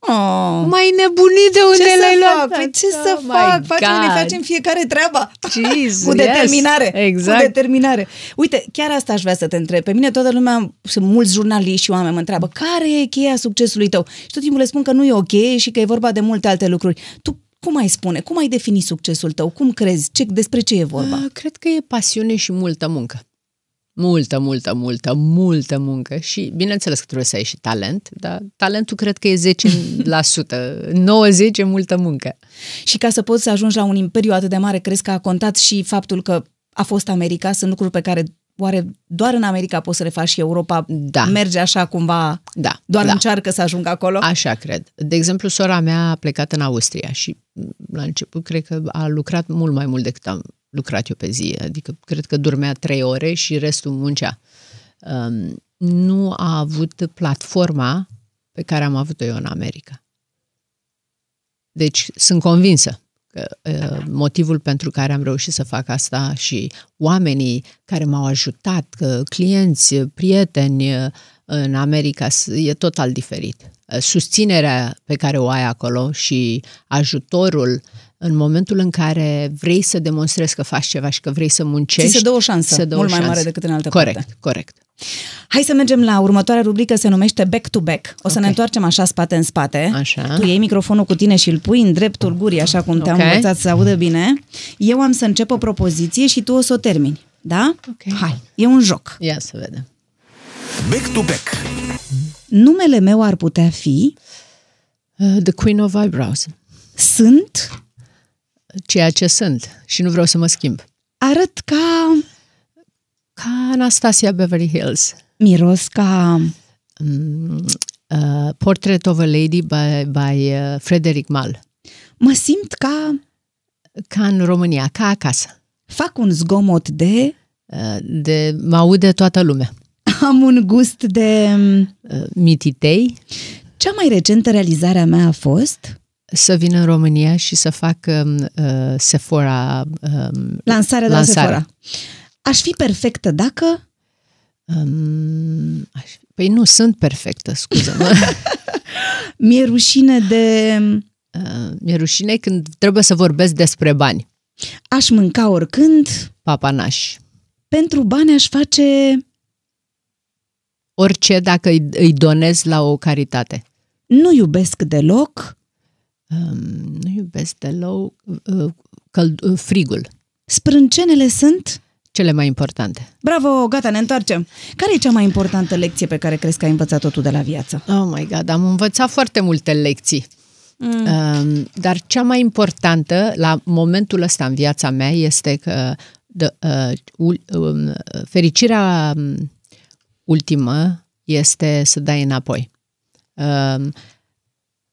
Oh. Mai nebunit de unde ce l-ai luat? Păi ce oh să fac? Facem, ne facem fiecare treaba. Jesus, cu determinare. Yes, exact. Cu determinare. Uite, chiar asta aș vrea să te întreb. Pe mine toată lumea, sunt mulți jurnaliști și oameni mă întreabă care e cheia succesului tău? Și tot timpul le spun că nu e o cheie și că e vorba de multe alte lucruri. Tu cum ai spune? Cum ai defini succesul tău? Cum crezi? Ce, despre ce e vorba? Uh, cred că e pasiune și multă muncă. Multă, multă, multă, multă muncă și bineînțeles că trebuie să ai și talent, dar talentul cred că e 10%, 90% e multă muncă. Și ca să poți să ajungi la un imperiu atât de mare, crezi că a contat și faptul că a fost America? Sunt lucruri pe care oare doar în America poți să le faci și Europa da. merge așa cumva, da. doar da. încearcă să ajungă acolo? Așa cred. De exemplu, sora mea a plecat în Austria și la început cred că a lucrat mult mai mult decât am lucrat eu pe zi. Adică cred că dormea trei ore și restul muncea. Um, nu a avut platforma pe care am avut-o eu în America. Deci sunt convinsă Uh, motivul pentru care am reușit să fac asta și oamenii care m-au ajutat, clienți, prieteni uh, în America, e total diferit. Uh, susținerea pe care o ai acolo și ajutorul în momentul în care vrei să demonstrezi că faci ceva și că vrei să muncești... Ți se dă o șansă se dă mult o șansă. mai mare decât în altă corect, parte. Corect, corect. Hai să mergem la următoarea rubrică, se numește Back to Back. O să okay. ne întoarcem așa spate în spate. Așa. Tu iei microfonul cu tine și îl pui în dreptul gurii, așa cum te-am okay. învățat să audă bine. Eu am să încep o propoziție și tu o să o termini. Da? Okay. Hai, e un joc. Ia să vedem. Back to Back. Numele meu ar putea fi... Uh, the Queen of Eyebrows. Sunt... Ceea ce sunt și nu vreau să mă schimb. Arăt ca ca Anastasia Beverly Hills. Miros ca... Mm, uh, Portrait of a Lady by, by uh, Frederick Mal. Mă simt ca Ca în România, ca acasă. Fac un zgomot de... Uh, De, mă aude toată lumea. Am un gust de... Uh, Mititei, Cea mai recentă realizare a mea a fost să vin în România și să fac um, uh, Sephora um, lansarea de la Lansare. Sephora. Aș fi perfectă dacă... Um, aș fi- păi nu sunt perfectă, scuză-mă. Mi-e rușine de... Uh, mi-e rușine când trebuie să vorbesc despre bani. Aș mânca oricând, Papanaș. pentru bani aș face... Orice dacă îi, îi donez la o caritate. Nu iubesc deloc, Um, nu iubesc deloc uh, căld- uh, frigul. sprâncenele sunt... Cele mai importante. Bravo, gata, ne întoarcem. Care e cea mai importantă lecție pe care crezi că ai învățat-o tu de la viață? Oh my God, am învățat foarte multe lecții. Mm. Um, dar cea mai importantă la momentul ăsta în viața mea este că de, uh, ul, um, fericirea um, ultimă este să dai înapoi. Um,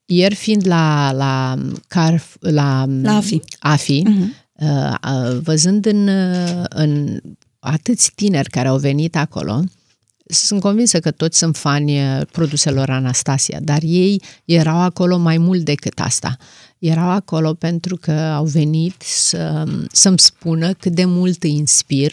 ieri fiind la, la, Carf, la, La AFI. AFI Mhm. uh, uh, văzând în, uh, în atâți tineri care au venit acolo, sunt convinsă că toți sunt fani uh, produselor Anastasia, dar ei erau acolo mai mult decât asta. Erau acolo pentru că au venit să, să-mi spună cât de mult îi inspir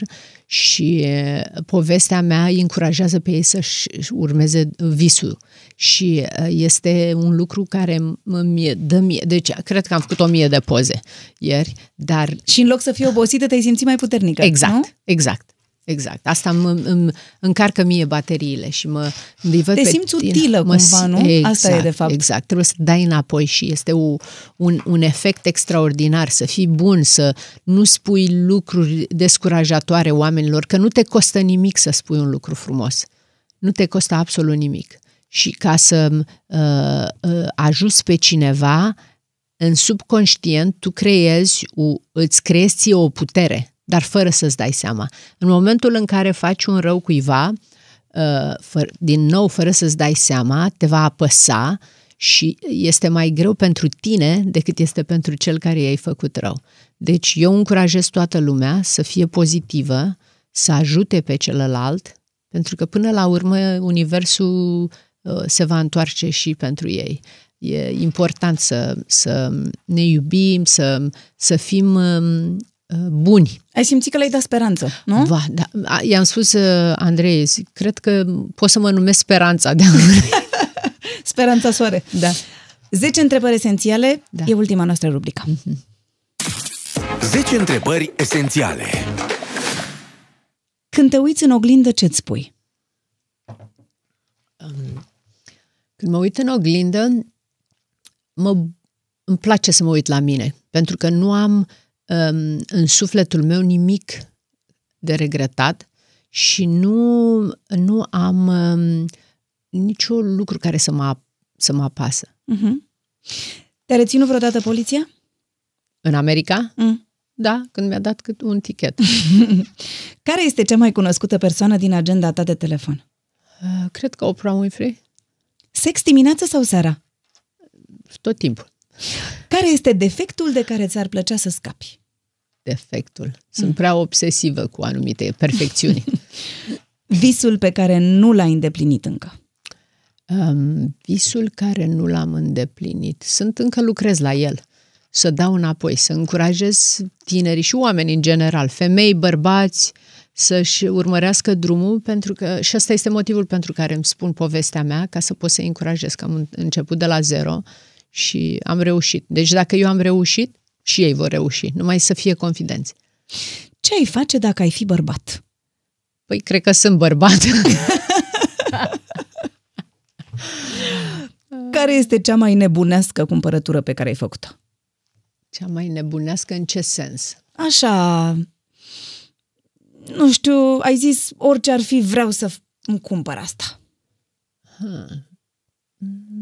și uh, povestea mea îi încurajează pe ei să-și urmeze visul. Și uh, este un lucru care îmi dă mie, deci cred că am făcut o mie de poze ieri, dar Și în loc să fii obosită, te-ai simțit mai puternică, Exact, nu? exact. Exact. Asta îmi, îmi încarcă mie bateriile și mă îi văd Te pe simți tine. utilă Mă cumva, si- nu? Asta e de fapt. Exact. Trebuie să dai înapoi și este o, un, un efect extraordinar, să fii bun, să nu spui lucruri descurajatoare oamenilor, că nu te costă nimic să spui un lucru frumos. Nu te costă absolut nimic. Și ca să uh, uh, ajuți pe cineva, în subconștient tu creezi, o, îți creezi ție o putere, dar fără să-ți dai seama. În momentul în care faci un rău cuiva, uh, fă, din nou, fără să-ți dai seama, te va apăsa și este mai greu pentru tine decât este pentru cel care i-ai făcut rău. Deci eu încurajez toată lumea să fie pozitivă, să ajute pe celălalt, pentru că până la urmă universul uh, se va întoarce și pentru ei. E important să, să ne iubim, să, să fim um, uh, buni. Ai simțit că le-ai dat speranță, nu? Va, da. A, I-am spus uh, Andrei, zic, cred că pot să mă numesc Speranța de Speranța soare. Da. 10 întrebări esențiale Da. e ultima noastră rubrică. 10 întrebări esențiale. Când te uiți în oglindă, ce-ți spui? Când mă uit în oglindă, mă, îmi place să mă uit la mine, pentru că nu am um, în sufletul meu nimic de regretat și nu, nu am um, niciun lucru care să mă, să mă apasă. Uh-huh. Te-a reținut vreodată poliția? În America? Mm. Da, când mi-a dat cât un tichet. Care este cea mai cunoscută persoană din agenda ta de telefon? Uh, Cred că Oprah Winfrey, Sex dimineața sau seara? tot timpul. Care este defectul de care ți-ar plăcea să scapi? Defectul. Sunt prea obsesivă cu anumite perfecțiuni. Visul pe care nu l-ai îndeplinit încă. Um, visul care nu l-am îndeplinit. Sunt încă lucrez la el. Să dau înapoi, să încurajez tinerii și oamenii în general, femei, bărbați, să-și urmărească drumul, pentru că și ăsta este motivul pentru care îmi spun povestea mea, ca să pot să-i încurajez, că am început de la zero și am reușit. Deci dacă eu am reușit, și ei vor reuși, numai să fie confidenți. Ce ai face dacă ai fi bărbat? Păi, cred că sunt bărbat. Care este cea mai nebunească cumpărătură pe care ai făcut-o? Cea mai nebunească în ce sens? Așa, nu știu, ai zis orice ar fi, vreau să îmi cumpăr asta. Hmm.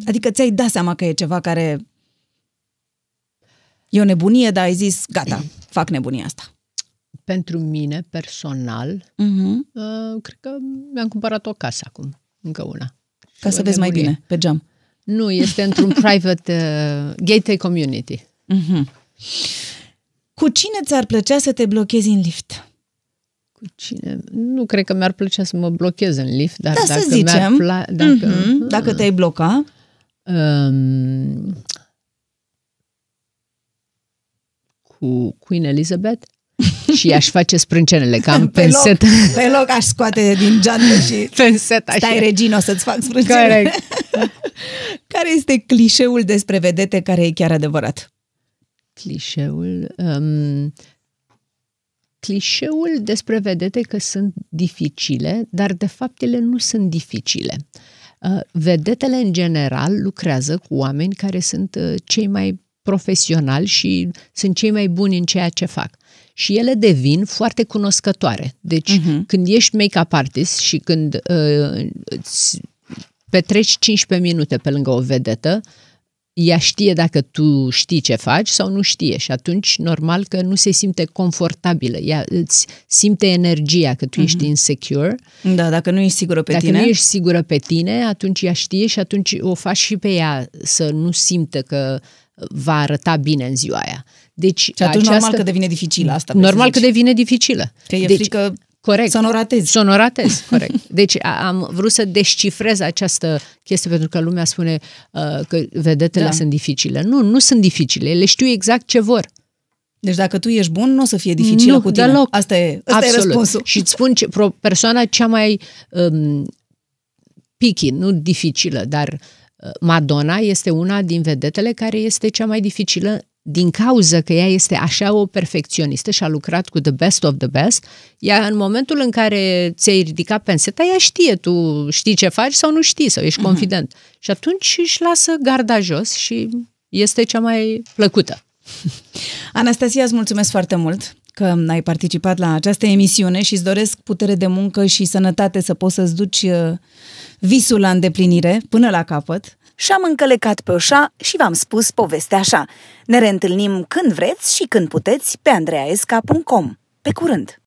Adică ți-ai dat seama că e ceva care e o nebunie, dar ai zis, gata, fac nebunia asta. Pentru mine, personal, Uh-huh. uh, cred că mi-am cumpărat o casă acum, încă una. Ca O să vezi mai nebunie. bine, pe geam. Nu, este într-un private uh, gateway community. Uh-huh. Cu cine ți-ar plăcea să te blochezi în lift? Cu cine? Nu cred că mi-ar plăcea să mă blochez în lift, dar Da, dacă să zicem. mi-ar pla- dacă, Mhm, Dacă te-ai bloca, um, cu Queen Elizabeth și aș face sprâncenele, că am pe loc, penset, pe loc aș scoate din geantă și penset așa. stai regină o să-ți fac sprâncene. Corect. Care este clișeul despre vedete care e chiar adevărat? clișeul um, clișeul despre vedete că sunt dificile, dar de fapt ele nu sunt dificile. Uh, vedetele în general lucrează cu oameni care sunt uh, cei mai profesionali și sunt cei mai buni în ceea ce fac. Și ele devin foarte cunoscătoare. Deci, uh-huh. când ești make-up artist și când uh, îți petreci 15 minute pe lângă o vedetă, ea știe dacă tu știi ce faci sau nu știe și atunci normal că nu se simte confortabilă. Ea îți simte energia că tu ești insecure. Da, dacă nu ești sigură pe dacă tine. nu ești sigură pe tine, atunci ea știe și atunci o faci și pe ea să nu simtă că va arăta bine în ziua aia. Deci, Și atunci normal că devine dificilă asta. vrei să Normal că zici. devine dificilă. Că e deci, frică corect. să nu ratezi. Să nu ratez, corect. Deci a- am vrut să descifrez această chestie pentru că lumea spune uh, că vedetele Da. da. sunt dificile. Nu, nu sunt dificile. Ele știu exact ce vor. Deci dacă tu ești bun, nu o să fie dificilă nu, cu tine. Deloc. Asta e, asta e răspunsul. Și îți spun ce, pro, persoana cea mai um, picky, nu dificilă, dar uh, Madonna este una din vedetele care este cea mai dificilă din cauza că ea este așa o perfecționistă și a lucrat cu the best of the best, ea în momentul în care ți-ai ridicat penseta, ea știe, tu știi ce faci sau nu știi, sau ești confident. Și atunci își lasă garda jos și este cea mai plăcută. Anastasia, îți mulțumesc foarte mult că ai participat la această emisiune și îți doresc putere de muncă și sănătate să poți să-ți duci uh, visul la îndeplinire până la capăt. Și-am încălecat pe oșa și v-am spus povestea așa. Ne reîntâlnim când vreți și când puteți pe andreaesca.com. Pe curând!